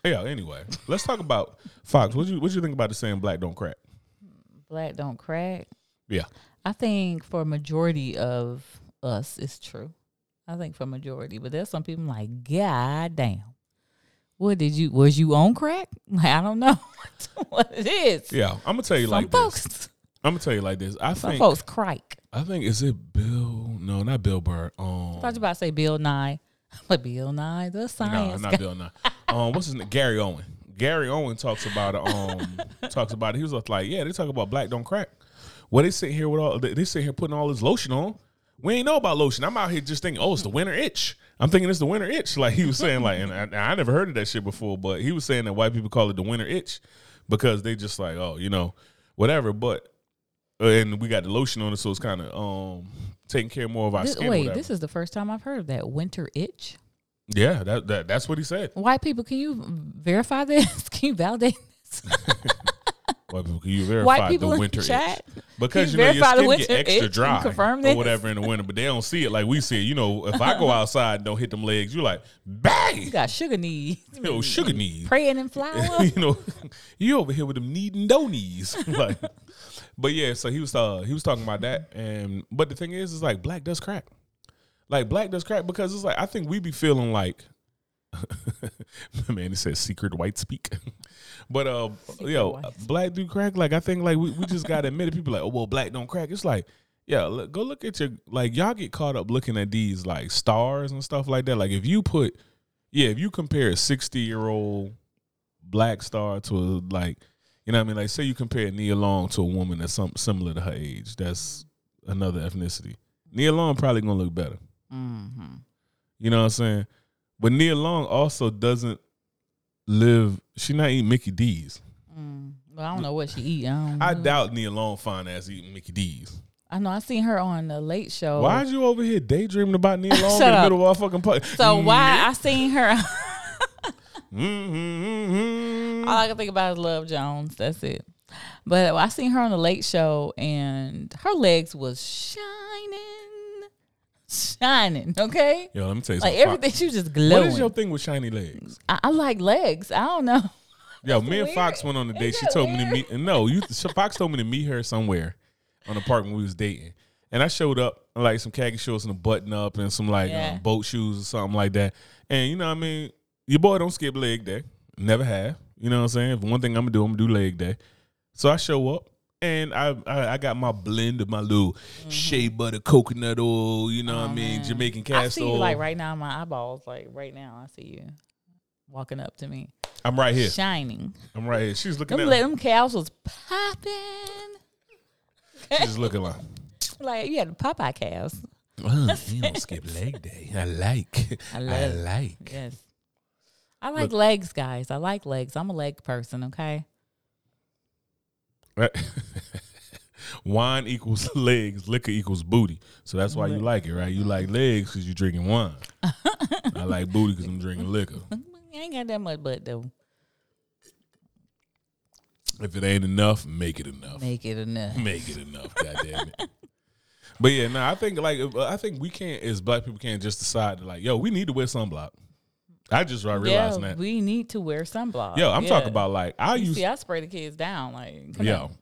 Yeah. Anyway, let's talk about Fox. What you what you think about the saying "black don't crack"? Black don't crack. Yeah. I think for a majority of us, it's true. I think for majority, but there's some people like, God damn, what did you? Was you on crack? Like, I don't know what it is. Yeah. I'm gonna tell you some like this. folks, I'm gonna tell you like this. I some think folks crack. I think is it Bill? No, not Bill Burr. Um, I thought you about to say Bill Nye, but Bill Nye, the no, science not guy. Bill. Nye. um, what's his name? Gary Owen. Gary Owen talks about. Um, talks about it. He was like, yeah, they talk about black don't crack. Well, they sit here with all they, they sit here putting all this lotion on. We ain't know about lotion. I'm out here just thinking, oh, it's the winter itch. I'm thinking it's the winter itch. Like he was saying, like, and I, I never heard of that shit before, but he was saying that white people call it the winter itch because they just like, oh, you know, whatever. But uh, and we got the lotion on it, so it's kind of um taking care more of our This- skin. wait, this is the first time I've heard of that winter itch. yeah, that, that that's what he said. White people, can you verify this? Can you validate this? White people, can you people the in winter the chat. itch? Because you you know your skin get extra itch dry confirm or whatever in the winter, but they don't see it like we see it. You know, if I go outside and don't hit them legs, you're like, bang, You got sugar knees. you know, sugar knees. Praying in flour. you know, you over here with them kneading dough knees. like, but yeah, so he was uh he was talking about that, and but the thing is, is like black does crack, like black does crack because it's like I think we be feeling like. Man, it says secret white speak, but uh, yo, white black do crack. Like I think, like we, we just gotta admit it. People like, oh well, black don't crack. It's like, yeah, look, go look at your like y'all get caught up looking at these like stars and stuff like that. Like if you put, yeah, if you compare a sixty year old black star to a, like, you know what I mean? Like say you compare Nia Long to a woman that's some similar to her age. That's another ethnicity. Nia Long probably gonna look better. mm-hmm. You know what I'm saying? But Nia Long also doesn't live. She not eating Mickey D's. mm. Well, I don't know what she eat. I, don't I doubt Nia Long fine ass eating Mickey D's. I know. I seen her on the Late Show. Why is you over here daydreaming about Nia Long in the middle of our fucking podcast? So why I seen her? Mm-hmm. All I can think about is Love Jones. That's it. But I seen her on the Late Show, and her legs was shining, shining. Okay, Yo, let me tell you like something. everything. She was just What glowing. is your thing with shiny legs? I, I like legs. I don't know. Yo, me and weird. Fox went on a date. She that told me to weird? meet. No, you. Fox told me to meet her somewhere on the park when we was dating, and I showed up in, like some khaki shorts and a button up and some like Yeah. um, boat shoes or something like that. And you know, what I mean, your boy don't skip leg day. Never have. You know what I'm saying? If one thing I'm gonna do, I'm gonna do leg day. So I show up. And I, I I got my blend of my little shea butter coconut oil, you know what I mean, Mm-hmm. Oh, man. Jamaican I castor see you oil. like right now in my eyeballs. Like right now, I see you walking up to me, I'm right here. shining. I'm right here. She's looking Them, at them cows was popping. She's looking like Like you had the Popeye calves. Oh, you don't skip leg day. I like. I I, like. Yes. I like legs, guys. I like legs. I'm a leg person, okay? wine equals legs. Liquor equals booty. So that's why you like it, right? You like legs because you're drinking wine. I like booty because I'm drinking liquor. I ain't got that much butt though. If it ain't enough, make it enough. Make it enough. Make it enough. God damn it. But yeah, no, I think like uh, I think we can't as black people can't just decide to like, yo, we need to wear sunblock. I just I Yeah, realized that. we need to wear sunblock. Yo, I'm Yeah. talking about like I You use see, I spray the kids down. Like, come yo. on.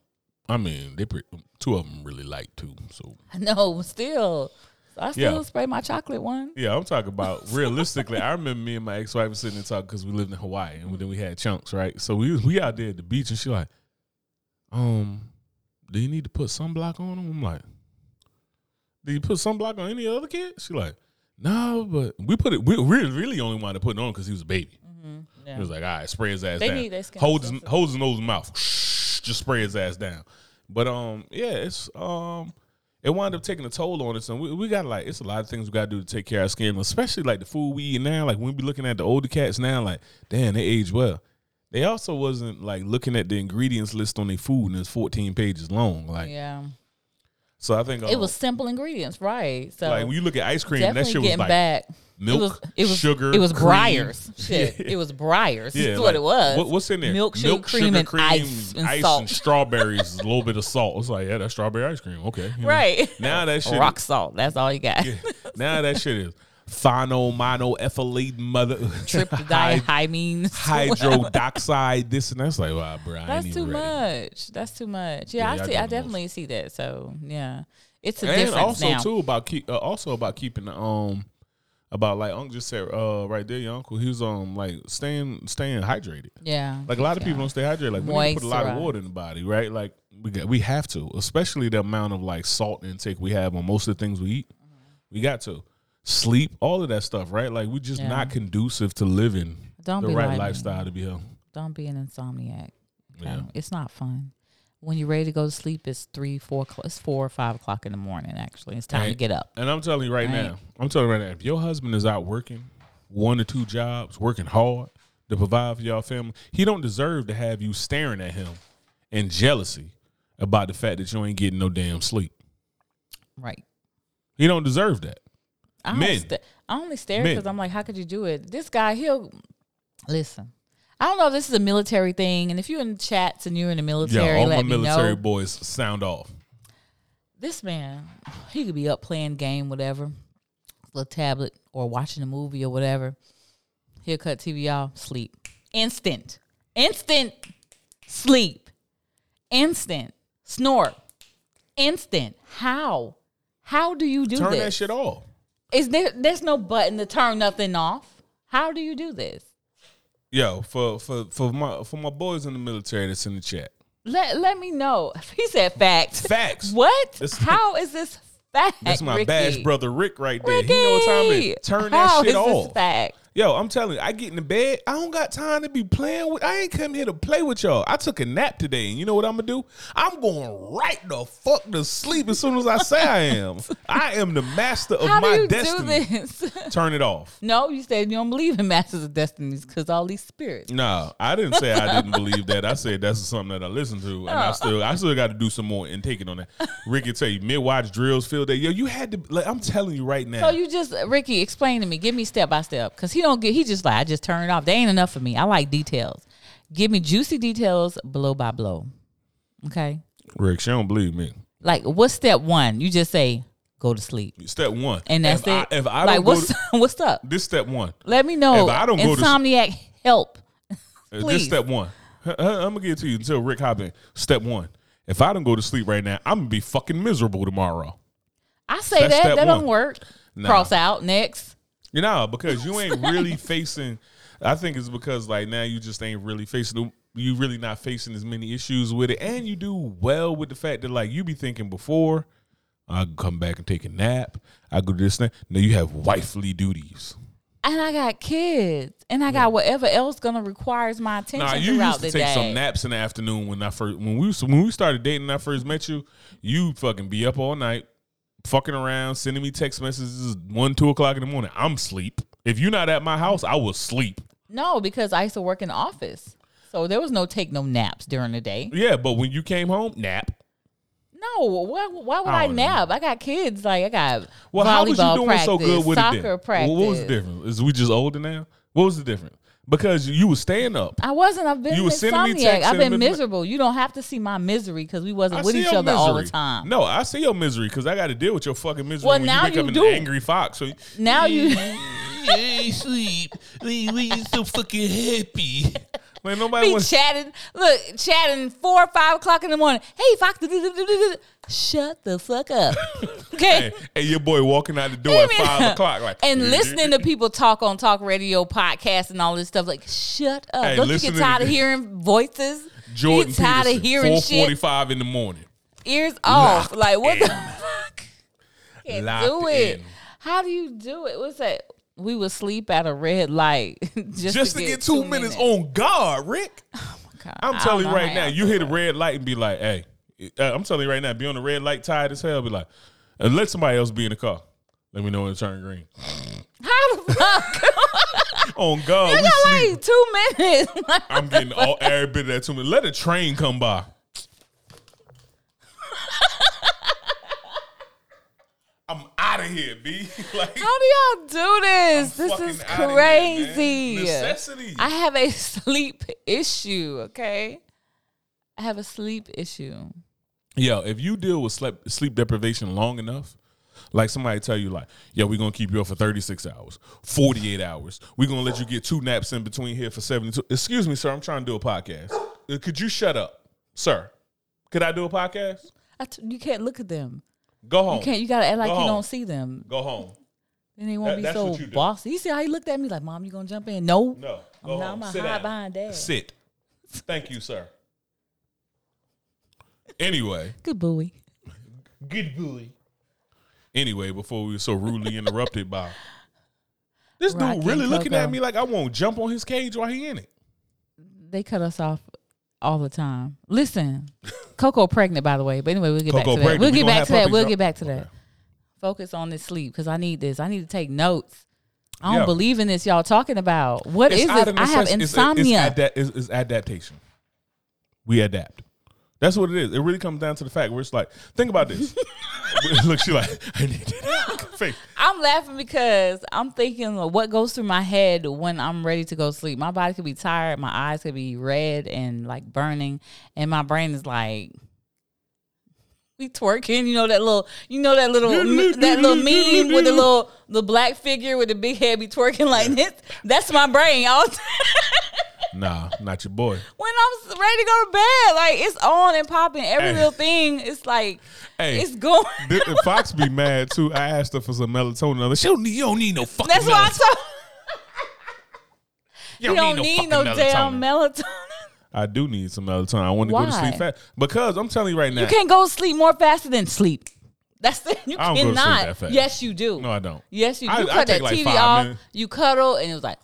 I mean, they pre- two of them really like too. So No, still. I still Yeah. spray my chocolate one. Yeah, I'm talking about realistically. I remember me and my ex wife was sitting and talking because we lived in Hawaii and then we had chunks, right? So we was- we out there at the beach and she like, um, do you need to put sunblock on them? I'm like, do you put sunblock on any other kid? She like, no, but we put it. We really, really only wanted to put it on because he was a baby. Yeah. He was like, all right, spray his ass They down. need hold his, hold his nose and mouth. Just spray his ass down. But um, yeah, it's um, it wound up taking a toll on us, and we, we got like it's a lot of things we got to do to take care of our skin, especially like the food we eat now. Like when we be looking at the older cats now, like damn, they age well. They also wasn't like looking at the ingredients list on their food, and it's 14 pages long. Like yeah. So, I think It um, was simple ingredients, right? So like when you look at ice cream, that shit was getting like back. milk, it was, it was sugar, It was cream. Breyers. Shit, Yeah. it was Breyers. Yeah, That's like, what it was. What, what's in there? Milk, sugar, cream, and ice and salt. strawberries, a little bit of salt. It's like, yeah, that's strawberry ice cream. Okay, you know. Right. Now that shit, Rock salt. That's all you got. now that shit is phono mono ethylate mother Tryptodiamines. hydrodoxide. This and that's like, wow, bro, I That's too ready. much. That's too much. Yeah, Yeah, I see. I definitely see that. So yeah, it's a And difference also now. too about keep uh, also about keeping the um about like Uncle just said uh right there, your uncle. He was um like staying staying hydrated. yeah, Like a lot of yeah. people don't stay hydrated. Like we to put a lot of water in the body, right? Like we got, we have to, especially the amount of like salt intake we have on most of the things we eat. We got to sleep, all of that stuff, right? Like we're just Yeah. not conducive to living Don't the be right like me. lifestyle to be here. Don't be an insomniac. Okay? Yeah. It's not fun. When you're ready to go to sleep, it's three, four, o'clock- it's four or five o'clock in the morning. Actually, it's time to get up. And I'm telling you right Right. now, I'm telling you right now, if your husband is out working one or two jobs, working hard to provide for y'all family, he don't deserve to have you staring at him in jealousy about the fact that you ain't getting no damn sleep. Right. He don't deserve that. I, Men. sta- I only stare because I'm like, how could you do it? This guy, he'll listen. I don't know if this is a military thing, and if you're in chats and you're in the military, Yeah, all my military know. boys sound off. This man, he could be up playing game, whatever, little tablet or watching a movie or whatever. He'll cut TV off, sleep, instant, instant sleep, instant snort, instant. How? How do you do that? Turn this? that shit off. Is there? There's no button to turn nothing off. How do you do this? Yo, for for for my for my boys in the military that's in the chat. Let Let me know. He said facts. Facts. What? That's- How is this fact? That's my Ricky? badge brother Rick right there. Ricky, He know what time it is. Turn that How shit is off. This fact? Yo, I'm telling you, I get in the bed. I don't got time to be playing with. I ain't come here to play with y'all. I took a nap today, and you know what I'm gonna do? I'm going right the fuck to sleep as soon as I say I am. I am the master of How my do you destiny. do this? Turn it off. no, you said you don't believe in masters of destinies because all these spirits. No, I didn't say I didn't believe that. I said that's something that I listen to, and Oh. I still, I still got to do some more intaking on that. Ricky tell you mid watch drills field day. Yo, you had to. Like, I'm telling you right now. So you just Ricky, explain to me. Give me step by step because he don't get. He just like I just turn it off. They ain't enough for me. I like details. Give me juicy details, blow by blow. Okay. Rick, she don't believe me. Like what's step one? You just say go to sleep, Step one, and that's if it. I, if I like what's to, what's up? this step one. Let me know. If I don't go to- Insomniac help. Uh, This step one. I'm gonna give it to you until Rick hop in. Step one. If I don't go to sleep right now, I'm gonna be fucking miserable tomorrow. I say That's that that one. don't work. Nah. Cross out next. You know, because you ain't really facing. I think it's because like now you just ain't really facing. You really not facing as many issues with it, and you do well with the fact that like you be thinking before. I come back and take a nap. I go do this thing. Now you have wifely duties. And I got kids, and I got whatever else gonna requires my attention Nah, you used to take day. some naps in the afternoon when I first when we when we started dating and I first met you. You fucking be up all night, fucking around, sending me text messages one two o'clock in the morning. I'm sleep. If you're not at my house, I will sleep. No, because I used to work in the office, so there was no take no naps during the day. Yeah, but when you came home, nap. No, why, why would I oh, I, know. nap? I got kids. Like I got Well, how was you volleyball doing practice, so good with soccer it practice. Well, what was the difference? Is we just older now? What was the difference? Because you were staying up. I wasn't. I've been You an was sending me insomniac. texts I've been the mid- miserable. You don't have to see my misery because we wasn't I with each your other all the time. No, I see your misery because I got to deal with your fucking misery Well, when now you wake you an do. angry fox. So Now you hey, sleep. We we so fucking happy. Man, nobody be chatting. Look, chatting four or five o'clock in the morning. Hey, Fox, shut the fuck up. Okay. Hey, hey, your boy walking out the door at five o'clock, like and listening to people talk on talk radio, podcasts, and all this stuff. Like, shut up! Hey, Don't you get tired of hearing voices? Jordan you get tired Peterson, of hearing four shit. forty-five in the morning. Ears off. Like, what in. the fuck? Can't Locked do it. in. How do you do it? What's that? We would sleep at a red light just, Just to get two minutes on guard, Rick. God, I'm telling you right now, you hit a red light and be like, "Hey," uh, I'm telling you right now, be on the red light, tired as hell. Be like, and let somebody else be in the car. Let me know when it turn green. How the fuck? On God, we got sleep. like two minutes. I'm getting all every bit of that to me. Let a train come by. I'm out of here, B. like How do y'all do this? I'm this is outta here, crazy. Necessity. I have a sleep issue, okay? I have a sleep issue. Yo, if you deal with sleep sleep deprivation long enough, like somebody tell you, like, yo, we're gonna keep you up for 36 hours, 48 hours. We're gonna let you get two naps in between here for 72. Excuse me, sir, I'm trying to do a podcast. Uh, Could you shut up? Sir, could I do a podcast? I t- you can't look at them. Go home. You can't. You gotta act like Go you home. don't see them. Go home. Then they won't That- be that's so you do. bossy. You see how he looked at me like, "Mom, you gonna jump in?" No, No. I'm Go not. home. I'm gonna Sit hide down. behind dad. Sit. Thank you, sir. Anyway, Good boy. good boy. Anyway, before we were so rudely interrupted by This dude Rocky really and looking at me like I won't jump on his cage while he in it. They cut us off all the time. Listen, Coco pregnant, by the way. But anyway, we'll get Coco back to that. We'll We get back to that. We'll drop- get back to Okay. that. Focus on this sleep because I need this. I need to take notes. I don't Yeah. believe in this y'all talking about. What is this? of I have. It's- insomnia. It's, it's, it's adaptation. We adapt. That's what it is. It really comes down to the fact where it's like, think about this. Look, she like, I need that face. I'm laughing because I'm thinking of what goes through my head when I'm ready to go sleep. My body could be tired, my eyes could be red and like burning, and my brain is like we twerking. You know that little, you know that little, that little meme with the little the black figure with the big head be twerking like this. That's my brain all the time. Nah, not your boy. when I'm ready to go to bed. Like it's on and popping. Every Hey. little thing. It's like Hey, it's going. If Fox be mad too. I asked her for some melatonin. She don't need, you don't need no fucking That's what I melatonin. told. You You don't no need no damn melatonin. melatonin. I do need some melatonin. I want to go to sleep fast because I'm telling you right now. You can't go to sleep more faster than sleep. That's the You I don't go to sleep cannot. that fast. Yes, you do. no, I don't. Yes, you do. I- You I cut take that like TV off. minutes. You cuddle, and it was like,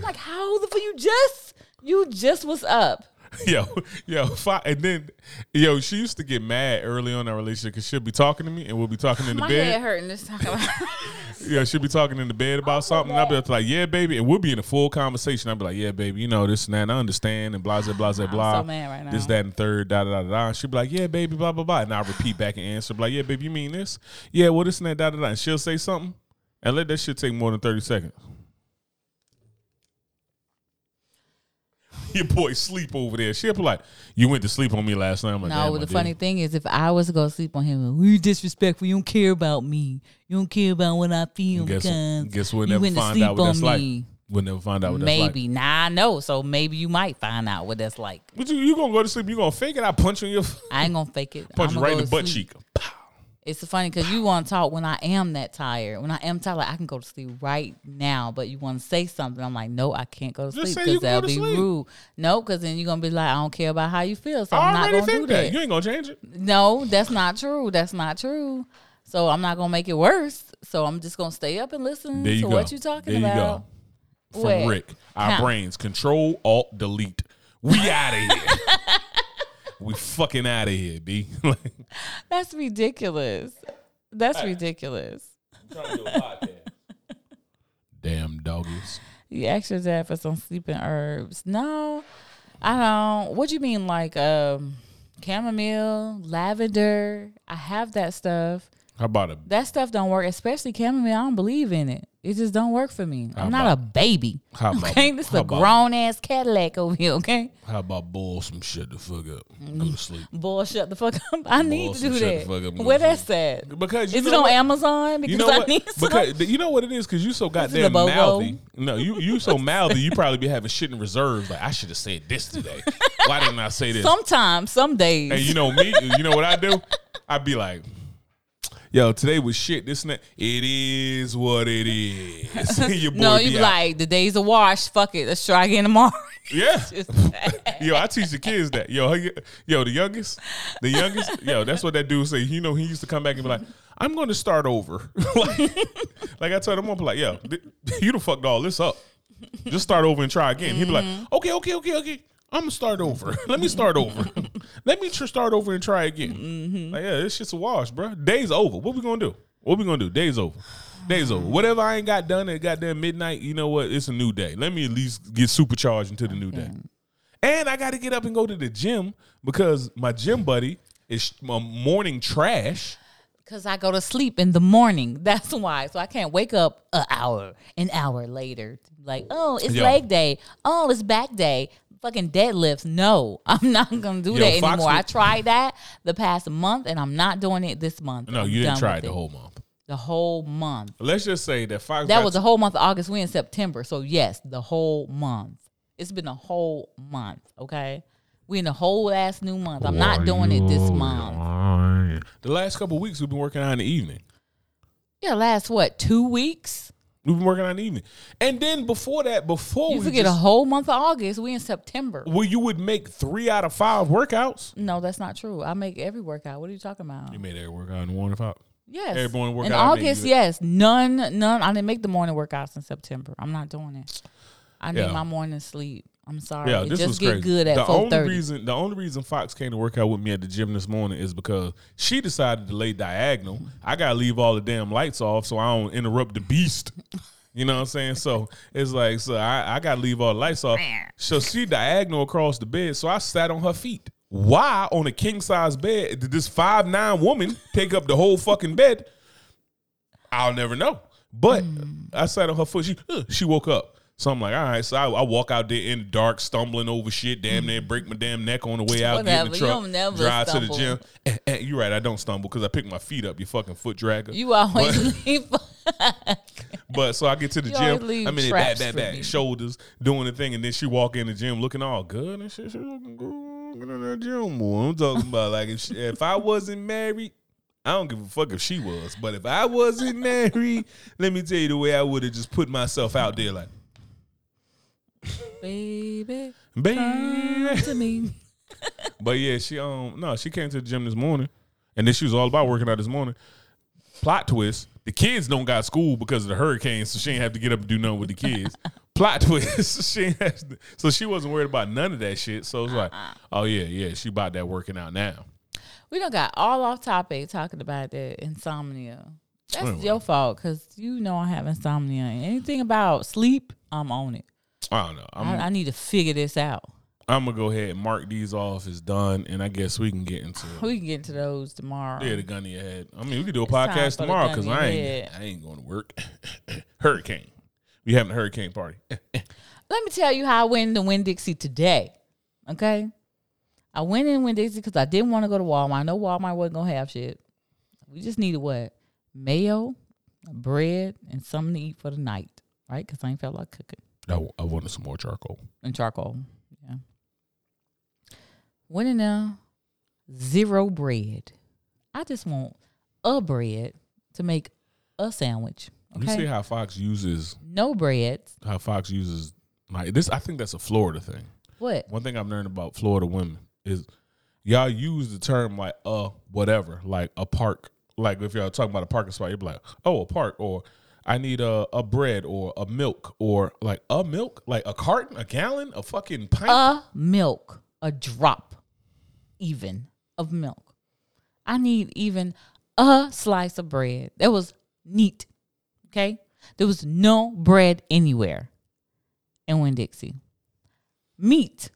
I'm like, how the fuck you just you just was up. Yo, yo, fi- and then, yo, she used to get mad early on in our relationship because she'll be talking to me and we'll be talking in the My bed. head hurting this time. Yeah, she'll be talking in the bed about something. And I'll be like, yeah, baby. And we'll be in a full conversation. I'll be like, yeah, baby, you know, this and that. And I understand. And blah, blah, blah, blah, blah. so mad right now. This, that, and third, da, da, da, da. And she'll be like, yeah, baby, blah, blah, blah. And I'll repeat back and answer. Be like, yeah, baby, you mean this? Yeah, well, this and that, da, da, da. And she'll say something. And let that shit take more than 30 seconds. Your boy sleep over there. She'll be like, you went to sleep on me last night. I'm like, no, "Damn, the did." funny thing is, if I was to go sleep on him, well, you disrespectful. You don't care about me. You don't care about what I feel Guess, because guess we'll you never find sleep out what on that's like. me. We'll never find out what that's like. Maybe. Nah, I know. So maybe you might find out what that's like. But you, you gonna go to sleep? You gonna fake it? I punch you in your I ain't gonna fake it. punch you I'ma right in the butt sleep. cheek. It's funny because you want to talk when I am that tired. When I am tired, like I can go to sleep right now, but you want to say something. I'm like, no, I can't go to Just sleep because that'll be sleep. rude. No, because then you're gonna be like, I don't care about how you feel, so I I'm not gonna do that. that. You ain't gonna change it. No, that's not true. That's not true. So I'm not gonna make it worse. So I'm just gonna stay up and listen to go. what you're talking there you about. go. From? Rick, our Huh. brains control alt delete. We out of here. we fucking out of here, b. Like, That's ridiculous. That's ridiculous. I'm trying to do a podcast. Damn doggies. You asked your dad for some sleeping herbs. No, I don't. What do you mean, like um, chamomile, lavender? I have that stuff. How about a That stuff don't work, especially chamomile. I don't believe in it. It just don't work for me. How I'm not about- a baby. how about Okay, this is a grown ass Cadillac over here. Okay, How about boil some shit the fuck up? Go to mm-hmm. sleep. boy, shut the fuck up. I need Boy, to do shut the that. fuck up Where that's at? Because you Is know it on what? Amazon? Because You know I what? need some. Because you know what it is. Because you so goddamn mouthy. No, you you so mouthy. You probably be having shit in reserves. Like I should have said this today. Why didn't I say this? Sometimes, some days. And you know me. You know what I do? I'd be like, "Yo, today was shit. This and that. It is what it is." Your boy no, you be out. like, the day's a wash. Fuck it. Let's try again tomorrow. "Yeah." Yo, I teach the kids that. Yo, yo, the youngest, the youngest. Yo, that's what that dude say. You know, he used to come back and be like, "I'm going to start over." like, like I told him, I'm like, "Yo, th- you done fucked all this up. Just start over and try again." He'd be like, Mm-hmm. "Okay, okay, okay, okay." I'm gonna start over. Let me start over. Let me tr- start over and try again. Mm-hmm. Like, yeah, this shit's a wash, bro. Day's over. What we gonna do? What we gonna do? Day's over. Day's over. Whatever I ain't got done at goddamn midnight, you know what? It's a new day. Let me at least get supercharged into the new day. And I got to get up and go to the gym because my gym buddy is my morning trash. Cause I go to sleep in the morning. That's why. So I can't wake up an hour, an hour later. Like, oh, it's Yo. leg day. Oh, it's back day. Fucking deadlifts. No, I'm not mm. gonna do Yo, that Fox anymore. I tried that the past month, and I'm not doing it this month. No, I'm you didn't try it the whole month. the whole month. Let's just say that Fox. That was the whole month of August. We in September, so yes, the whole month. It's been a whole month. Okay, we in the whole ass new month. I'm not doing it this month. the last couple weeks we've been working out in the evening. Yeah, last what two weeks? We've been working on the evening, and then before that, before You we forget just, a whole month of August. We in September. well, you would make three out of five workouts. No, that's not true. I make every workout. What are you talking about? You made every workout in one five. Yes. Every morning In workout I make, August, yes. None, none. I didn't make the morning workouts in September. I'm not doing it. I need Yeah. my morning sleep. I'm sorry. Yeah, this just was get crazy. good at the only reason the only reason Fox came to work out with me at the gym this morning is because she decided to lay diagonal. I gotta leave all the damn lights off so I don't interrupt the beast. You know what I'm saying? So it's like, so I, I gotta leave all the lights off. So she diagonal across the bed. So I sat on her feet. Why on a king size bed did this five nine woman take up the whole fucking bed? I'll never know. But I sat on her foot. She uh, she woke up. So I'm like, all right. So I, I walk out there in the dark, stumbling over shit, damn near break my damn neck on the way out, get in Whatever. the You truck, don't never drive to the stumble. gym. You're right. I don't stumble because I pick my feet up. You fucking foot dragger. You always leave. But so I get to the You gym. I mean, back, back, back, shoulders, doing the thing, and then she walk in the gym looking all good and shit. She looking good. In that gym more. I'm talking about like if she, if I wasn't married, I don't give a fuck if she was. But if I wasn't married, let me tell you the way I would have just put myself out there like, Baby, baby. come to me. But yeah, she um no, she came to the gym this morning, and then she was all about working out this morning. Plot twist: the kids don't got school because of the hurricane, so she ain't have to get up and do nothing with the kids. Plot twist: she ain't has to, so she wasn't worried about none of that shit. So it's like, oh yeah, yeah, she about that working out now. We don't got all off topic talking about the insomnia. That's Anyway. your fault because you know I have insomnia. Anything about sleep, I'm on it. I don't know. I, I need to figure this out. I'm gonna go ahead and mark these off as done, and I guess we can get into We can get into those tomorrow. yeah the gun in your head. I mean, we can do a time podcast for the tomorrow gun because I ain't head. I ain't going to work. hurricane. We having a hurricane party. Let me tell you how I went to Winn Dixie today. Okay. I went in Winn Dixie because I didn't want to go to Walmart. I know Walmart wasn't gonna have shit. We just needed what? Mayo, bread, and something to eat for the night, right? Because I ain't felt like cooking. I, I wanted some more charcoal. and charcoal. Yeah. Went in there, zero bread. I just want a bread to make a sandwich. You see how Fox uses No bread. how Fox uses like this. I think that's a Florida thing. What? One thing I've learned about Florida women is y'all use the term like uh whatever, like a park. Like if y'all talking about a parking spot, you're like, oh, a park, or I need a, a bread or a milk or like a milk, like a carton, a gallon, a fucking pint. A milk, a drop, even of milk. I need even a slice of bread. That was neat. Okay. There was no bread anywhere in Winn Dixie. Meat.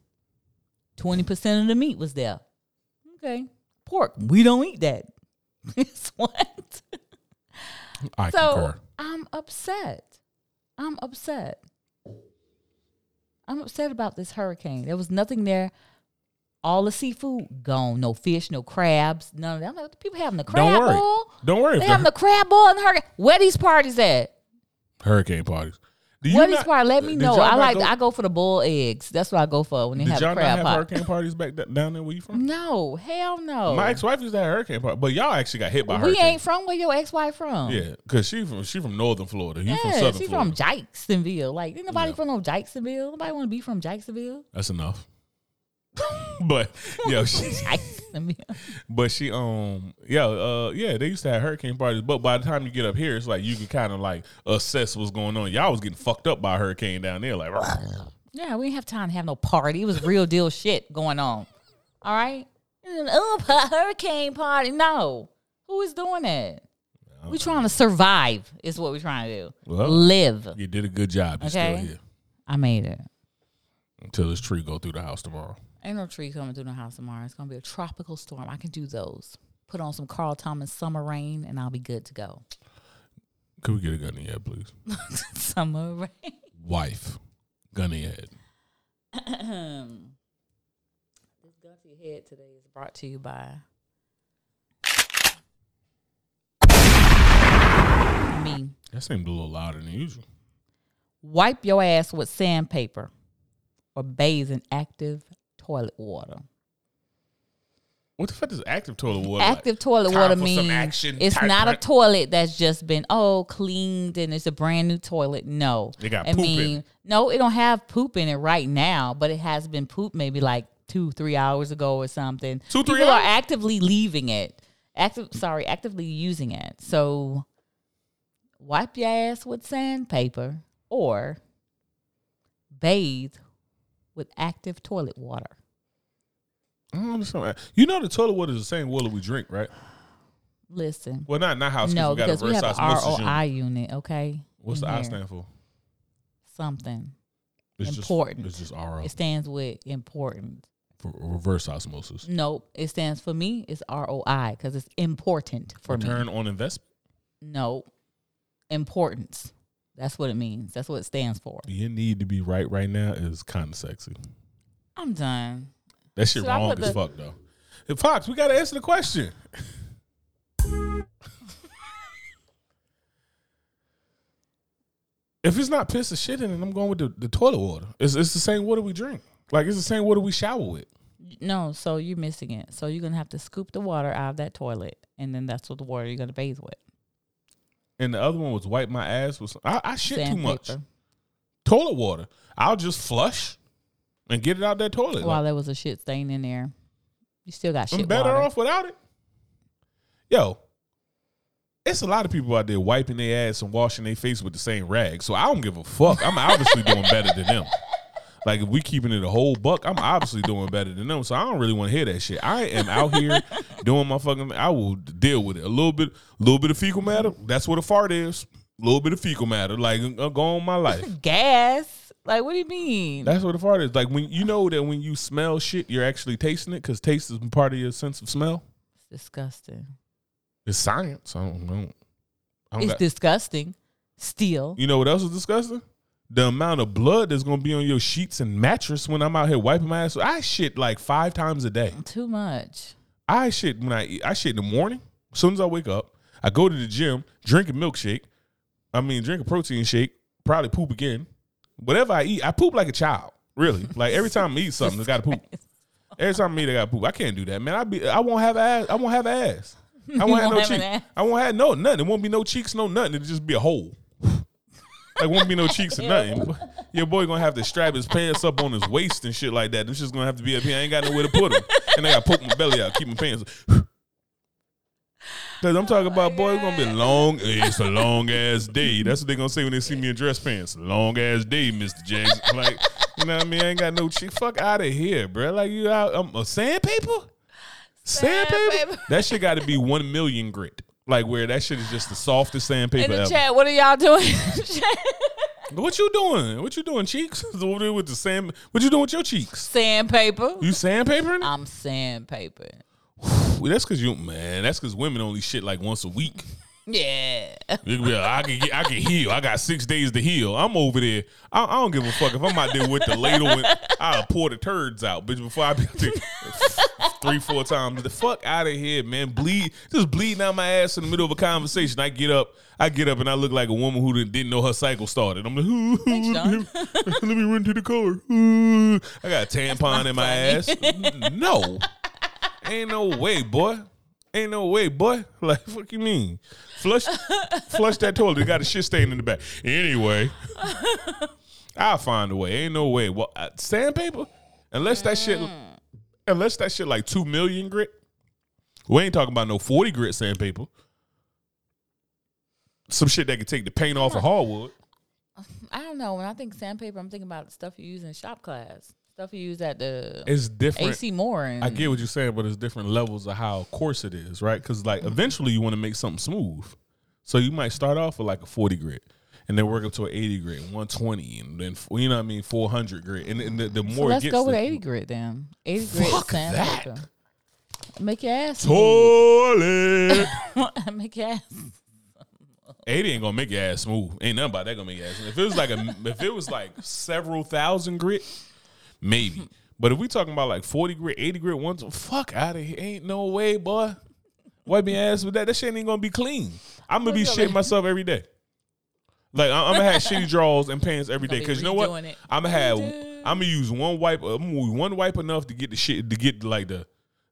20% of the meat was there. Okay. Pork. We don't eat that. Guess what? I So concur. I'm upset. I'm upset. I'm upset about this hurricane. There was nothing there. All the seafood gone. No fish, no crabs, none of that. Like, people having the crab Don't worry. boil. Don't worry. They having the the crab boil in the hurricane. Where these parties at? hurricane parties. Do you Where these not- parties? Let me know. I like. go- I go for the boiled eggs. That's what I go for when they Did have y'all a not have hurricane parties back down there where you from? No, hell no. My ex-wife used to have hurricane party, but y'all actually got hit by we hurricane. ain't from where your ex-wife from. Yeah, because she from she from northern Florida. You from Yeah, southern she Florida. from Jacksonville. Like, ain't nobody Yeah. from no Jacksonville. Nobody want to be from Jacksonville. That's enough. but yo, she, But she um yeah uh yeah they used to have hurricane parties, but by the time you get up here, it's like you can kind of like assess what's going on. Y'all was getting fucked up by a hurricane down there, like Yeah, we didn't have time to have no party. It was real deal shit going on. All right. Oh, hurricane party. No. Who is doing that? We trying to survive is what we're trying to do. Well, Live. you did a good job. You're Okay. still here I made it. until this tree go through the house tomorrow. Ain't no tree coming through the house tomorrow. It's gonna be a tropical storm. I can do those. Put on some Carl Thomas summer rain and I'll be good to go. Could we get a gun in your head, please? summer rain. Wife, gun in your head. this gun to your head today is brought to you by me. That seemed a little louder than usual. Wipe your ass with sandpaper or bathe in active toilet water. What the fuck is active toilet water? like? Active toilet time water means it's not a toilet that's just been oh cleaned and it's a brand new toilet. No, It got I poop in mean it. no, it don't have poop in it right now, but it has been poop maybe like two three hours ago or something. Two, three People are actively leaving it, active sorry, actively using it. So wipe your ass with sandpaper or bathe with active toilet water. I don't understand. You know the toilet water is the same water we drink, right? Listen. Well, not not house. No, we got because a we have an osmosis unit. ROI unit, okay? What's in the I stand for? Something. It's Important. Just, it's just RO It stands with important. for reverse osmosis. Nope. It stands for me. It's ROI because it's important for me. Return on investment. No. Importance. That's what it means. That's what it stands for. Your need to be right right now is kind of sexy. I'm done. That shit Should I wrong put as the- fuck though. Hey, Fox, we gotta answer the question. if it's not piss or shit in it, I'm going with the, the toilet water. It's it's the same water we drink. Like it's the same water we shower with. No, so you're missing it. So you're gonna have to scoop the water out of that toilet, and then that's what the water you're gonna bathe with. And the other one was wipe my ass with. Some, I, I shit too much. Toilet water. I'll just flush and get it out that toilet. While Like, there was a shit stain in there, you still got shit I'm better water. off without it. Yo, it's a lot of people out there wiping their ass and washing their face with the same rag. So I don't give a fuck. I'm obviously doing better than them. Like if we keeping it a whole buck, I'm obviously doing better than them. So I don't really want to hear that shit. I am out here doing my fucking. I will deal with it a little bit. A little bit of fecal matter. That's what a fart is. A little bit of fecal matter. Like uh, go on my life. Gas. Like, what do you mean? That's what a fart is. Like when you know that when you smell shit, you're actually tasting it because taste is part of your sense of smell. It's disgusting. It's science. I don't know. It's got- disgusting. Still. you know what else is disgusting? The amount of blood that's gonna be on your sheets and mattress when I'm out here wiping my ass. I shit like five times a day. Too much. I shit when I eat. I shit in the morning. As soon as I wake up, I go to the gym, drink a milkshake. I mean, drink a protein shake. Probably poop again. Whatever I eat, I poop like a child. Really, like every time I eat something, I got to poop. Every time I eat, I got to poop. I can't do that, man. I be. I won't have ass. I won't have ass. I won't have won't no have an cheeks. ass? I won't have no nothing. It won't be no cheeks, no nothing. It'll just be a hole. Like won't be no cheeks or nothing. Your boy gonna have to strap his pants up on his waist and shit like that. This just gonna have to be up here. I ain't got nowhere to put him, and I gotta poke my belly out, keep my pants. Cause I'm talking about boy, it's gonna be long. It's a long ass day. That's what they gonna say when they see me in dress pants. Long ass day, Mister Jackson. Like you know what I mean? I ain't got no cheek. Fuck out of here, bro. Like you out I'm um, a sandpaper. Sandpaper. Sandpaper. That shit got to be one million grit. Like where that shit is just the softest sandpaper. In the ever. chat, what are y'all doing? What you doing? What you doing, cheeks? Over there with the sand. What you doing with your cheeks? Sandpaper. You sandpapering? I'm sandpaper. Well, that's because you man. That's because women only shit like once a week. Yeah. You be like, I can get, I can heal. I got six days to heal. I'm over there. I, I don't give a fuck if I'm out there with the ladle and I'll pour the turds out, bitch. Before I be three, four times. The fuck out of here, man. Bleed, just bleeding out my ass in the middle of a conversation. I get up, I get up, and I look like a woman who didn't, didn't know her cycle started. I'm like, ooh, Thanks, John. let me run to the car. Ooh. I got a tampon in my ass. No, ain't no way, boy. Ain't no way, boy. Like, fuck you mean? Flush, flush that toilet. It got a shit stain in the back. Anyway, I'll find a way. Ain't no way. Well, uh, sandpaper, unless that shit, unless that shit like two million grit. We ain't talking about no forty grit sandpaper. Some shit that can take the paint off of hardwood. I don't know. When I think sandpaper, I'm thinking about stuff you use in shop class. Stuff you use at the It's different. AC Moore. And I get what you're saying, but it's different levels of how coarse it is, right? Because like mm-hmm. eventually you want to make something smooth, so you might start off with like a 40 grit, and then work up to an 80 grit, 120, and then you know what I mean, 400 grit, and, and the, the So more let's it gets, go with the- 80 grit then. 80 grit Fuck sandpaper. Make your ass Toilet. Make your ass. 80 ain't gonna make your ass smooth. Ain't nothing about that gonna make your ass. Smooth. If it was like a, if it was like several thousand grit, maybe. But if we talking about like 40 grit, 80 grit, ones, fuck out of here. Ain't no way, boy. Wipe your ass with that. That shit ain't gonna be clean. I'm gonna be shitting myself every day. Like I'm gonna have shitty drawers and pants every day. Cause you know what? I'm gonna have. I'm gonna use one wipe. Uh, I'm gonna use one wipe enough to get the shit to get like the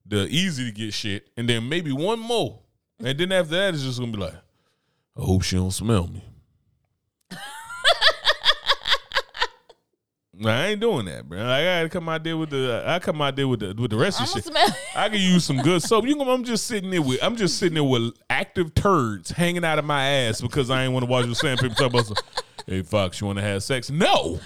the easy to get shit, and then maybe one more, and then after that it's just gonna be like, I hope she don't smell me. I ain't doing that, bro. I gotta come out there with the. I come out there with the with the rest I of shit. smell. I can use some good soap. You know, I'm just sitting there with. I'm just sitting there with active turds hanging out of my ass because I ain't want to wash with sandpaper. Talk about some. Hey Fox, you want to have sex? No.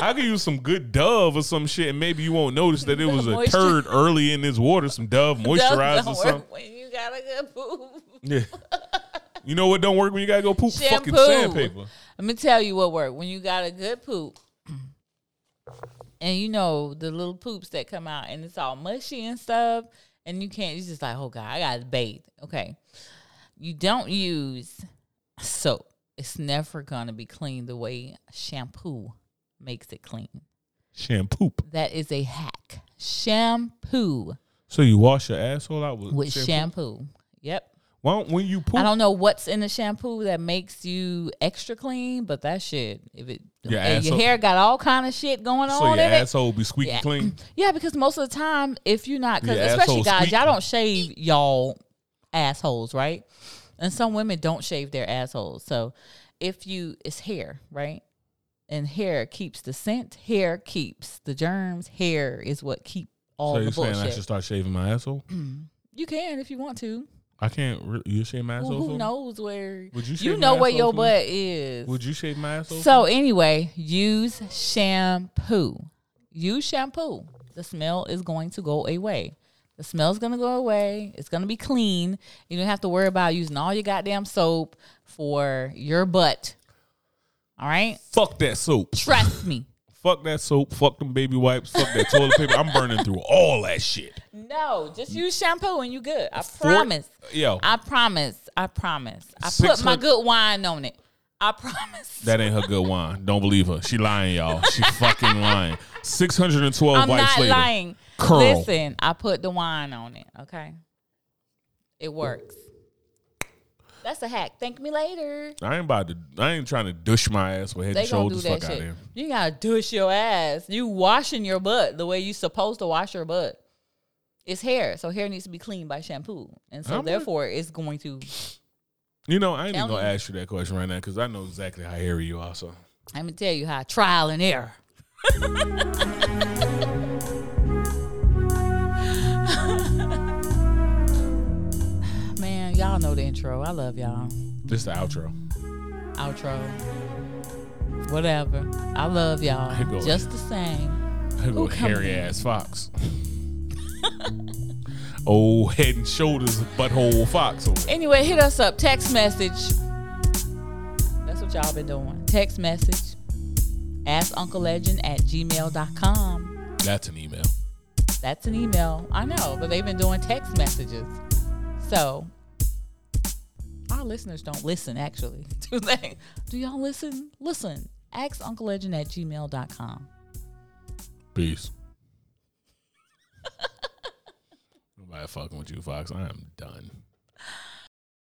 I could use some good Dove or some shit, and maybe you won't notice that it was a Moisture. turd early in this water. Some Dove moisturizer or something. when you got a good poop. Yeah. You know what don't work when you gotta go poop? Fucking Shampoo. sandpaper. Let me tell you what worked. When you got a good poop, and you know the little poops that come out and it's all mushy and stuff, and you can't. You're just like, oh god, I gotta bathe. Okay, you don't use soap. It's never gonna be clean the way shampoo makes it clean. Shampoo. That is a hack. Shampoo So you wash your asshole out with, with shampoo? shampoo. Yep. Don't, when you poop, I don't know what's in the shampoo that makes you extra clean, but that shit, if it Your and your hair got all kind of shit going so on your in it. asshole be squeaky Yeah. clean. Yeah, because most of the time, if you're not, because especially asshole guys, y'all don't shave y'all assholes, right? And some women don't shave their assholes. So if you, it's hair, right? And hair keeps the scent. Hair keeps the germs. Hair is what keep all so the you're saying I should start shaving my asshole? you can if you want to. I can't. Re- you shave my asshole? Well, who knows where Would you you know where your butt is. Would you shave my asshole? So anyway, use shampoo. Use shampoo. The smell is going to go away. The smell's gonna go away. It's gonna be clean. You don't have to worry about using all your goddamn soap for your butt. All right? fuck that soap. Trust me. Fuck that soap. Fuck them baby wipes. Fuck that toilet paper. I'm burning through all that shit. No, just mm. use shampoo and you good. I Four- promise. Yo, I promise. I promise. I put my good wine on it. I promise. that ain't her good wine. Don't believe her. She lying, y'all. She fucking lying. Six hundred and twelve I'm wipes not later. lying. Curl. Listen, I put the wine on it. Okay, it works. That's a hack. Thank me later. I ain't about to. I ain't trying to douche my ass with head They and shoulders. Fuck out shit. here. You gotta douche your ass. You washing your butt the way you supposed to wash your butt. It's hair, so hair needs to be cleaned by shampoo, and so I'm therefore it's going to. You know, I ain't even gonna ask you that question right now because I know exactly how hairy you are. So Let me tell you how trial and error. Man, y'all know the intro. I love y'all. this the outro. Outro. Whatever. I love y'all. Just the same. I go Ooh, come hairy ass fox. oh, head and shoulders butthole fox. Anyway, hit us up. Text message. That's what y'all been doing. Text message. Ask Uncle Legend at gmail.com. That's an email. That's an email. I know, but they've been doing text messages. So our listeners don't listen actually. Do they? Do y'all listen? Listen. Ask Uncle Legend at gmail.com. Peace. Nobody fucking with you, Fox. I am done.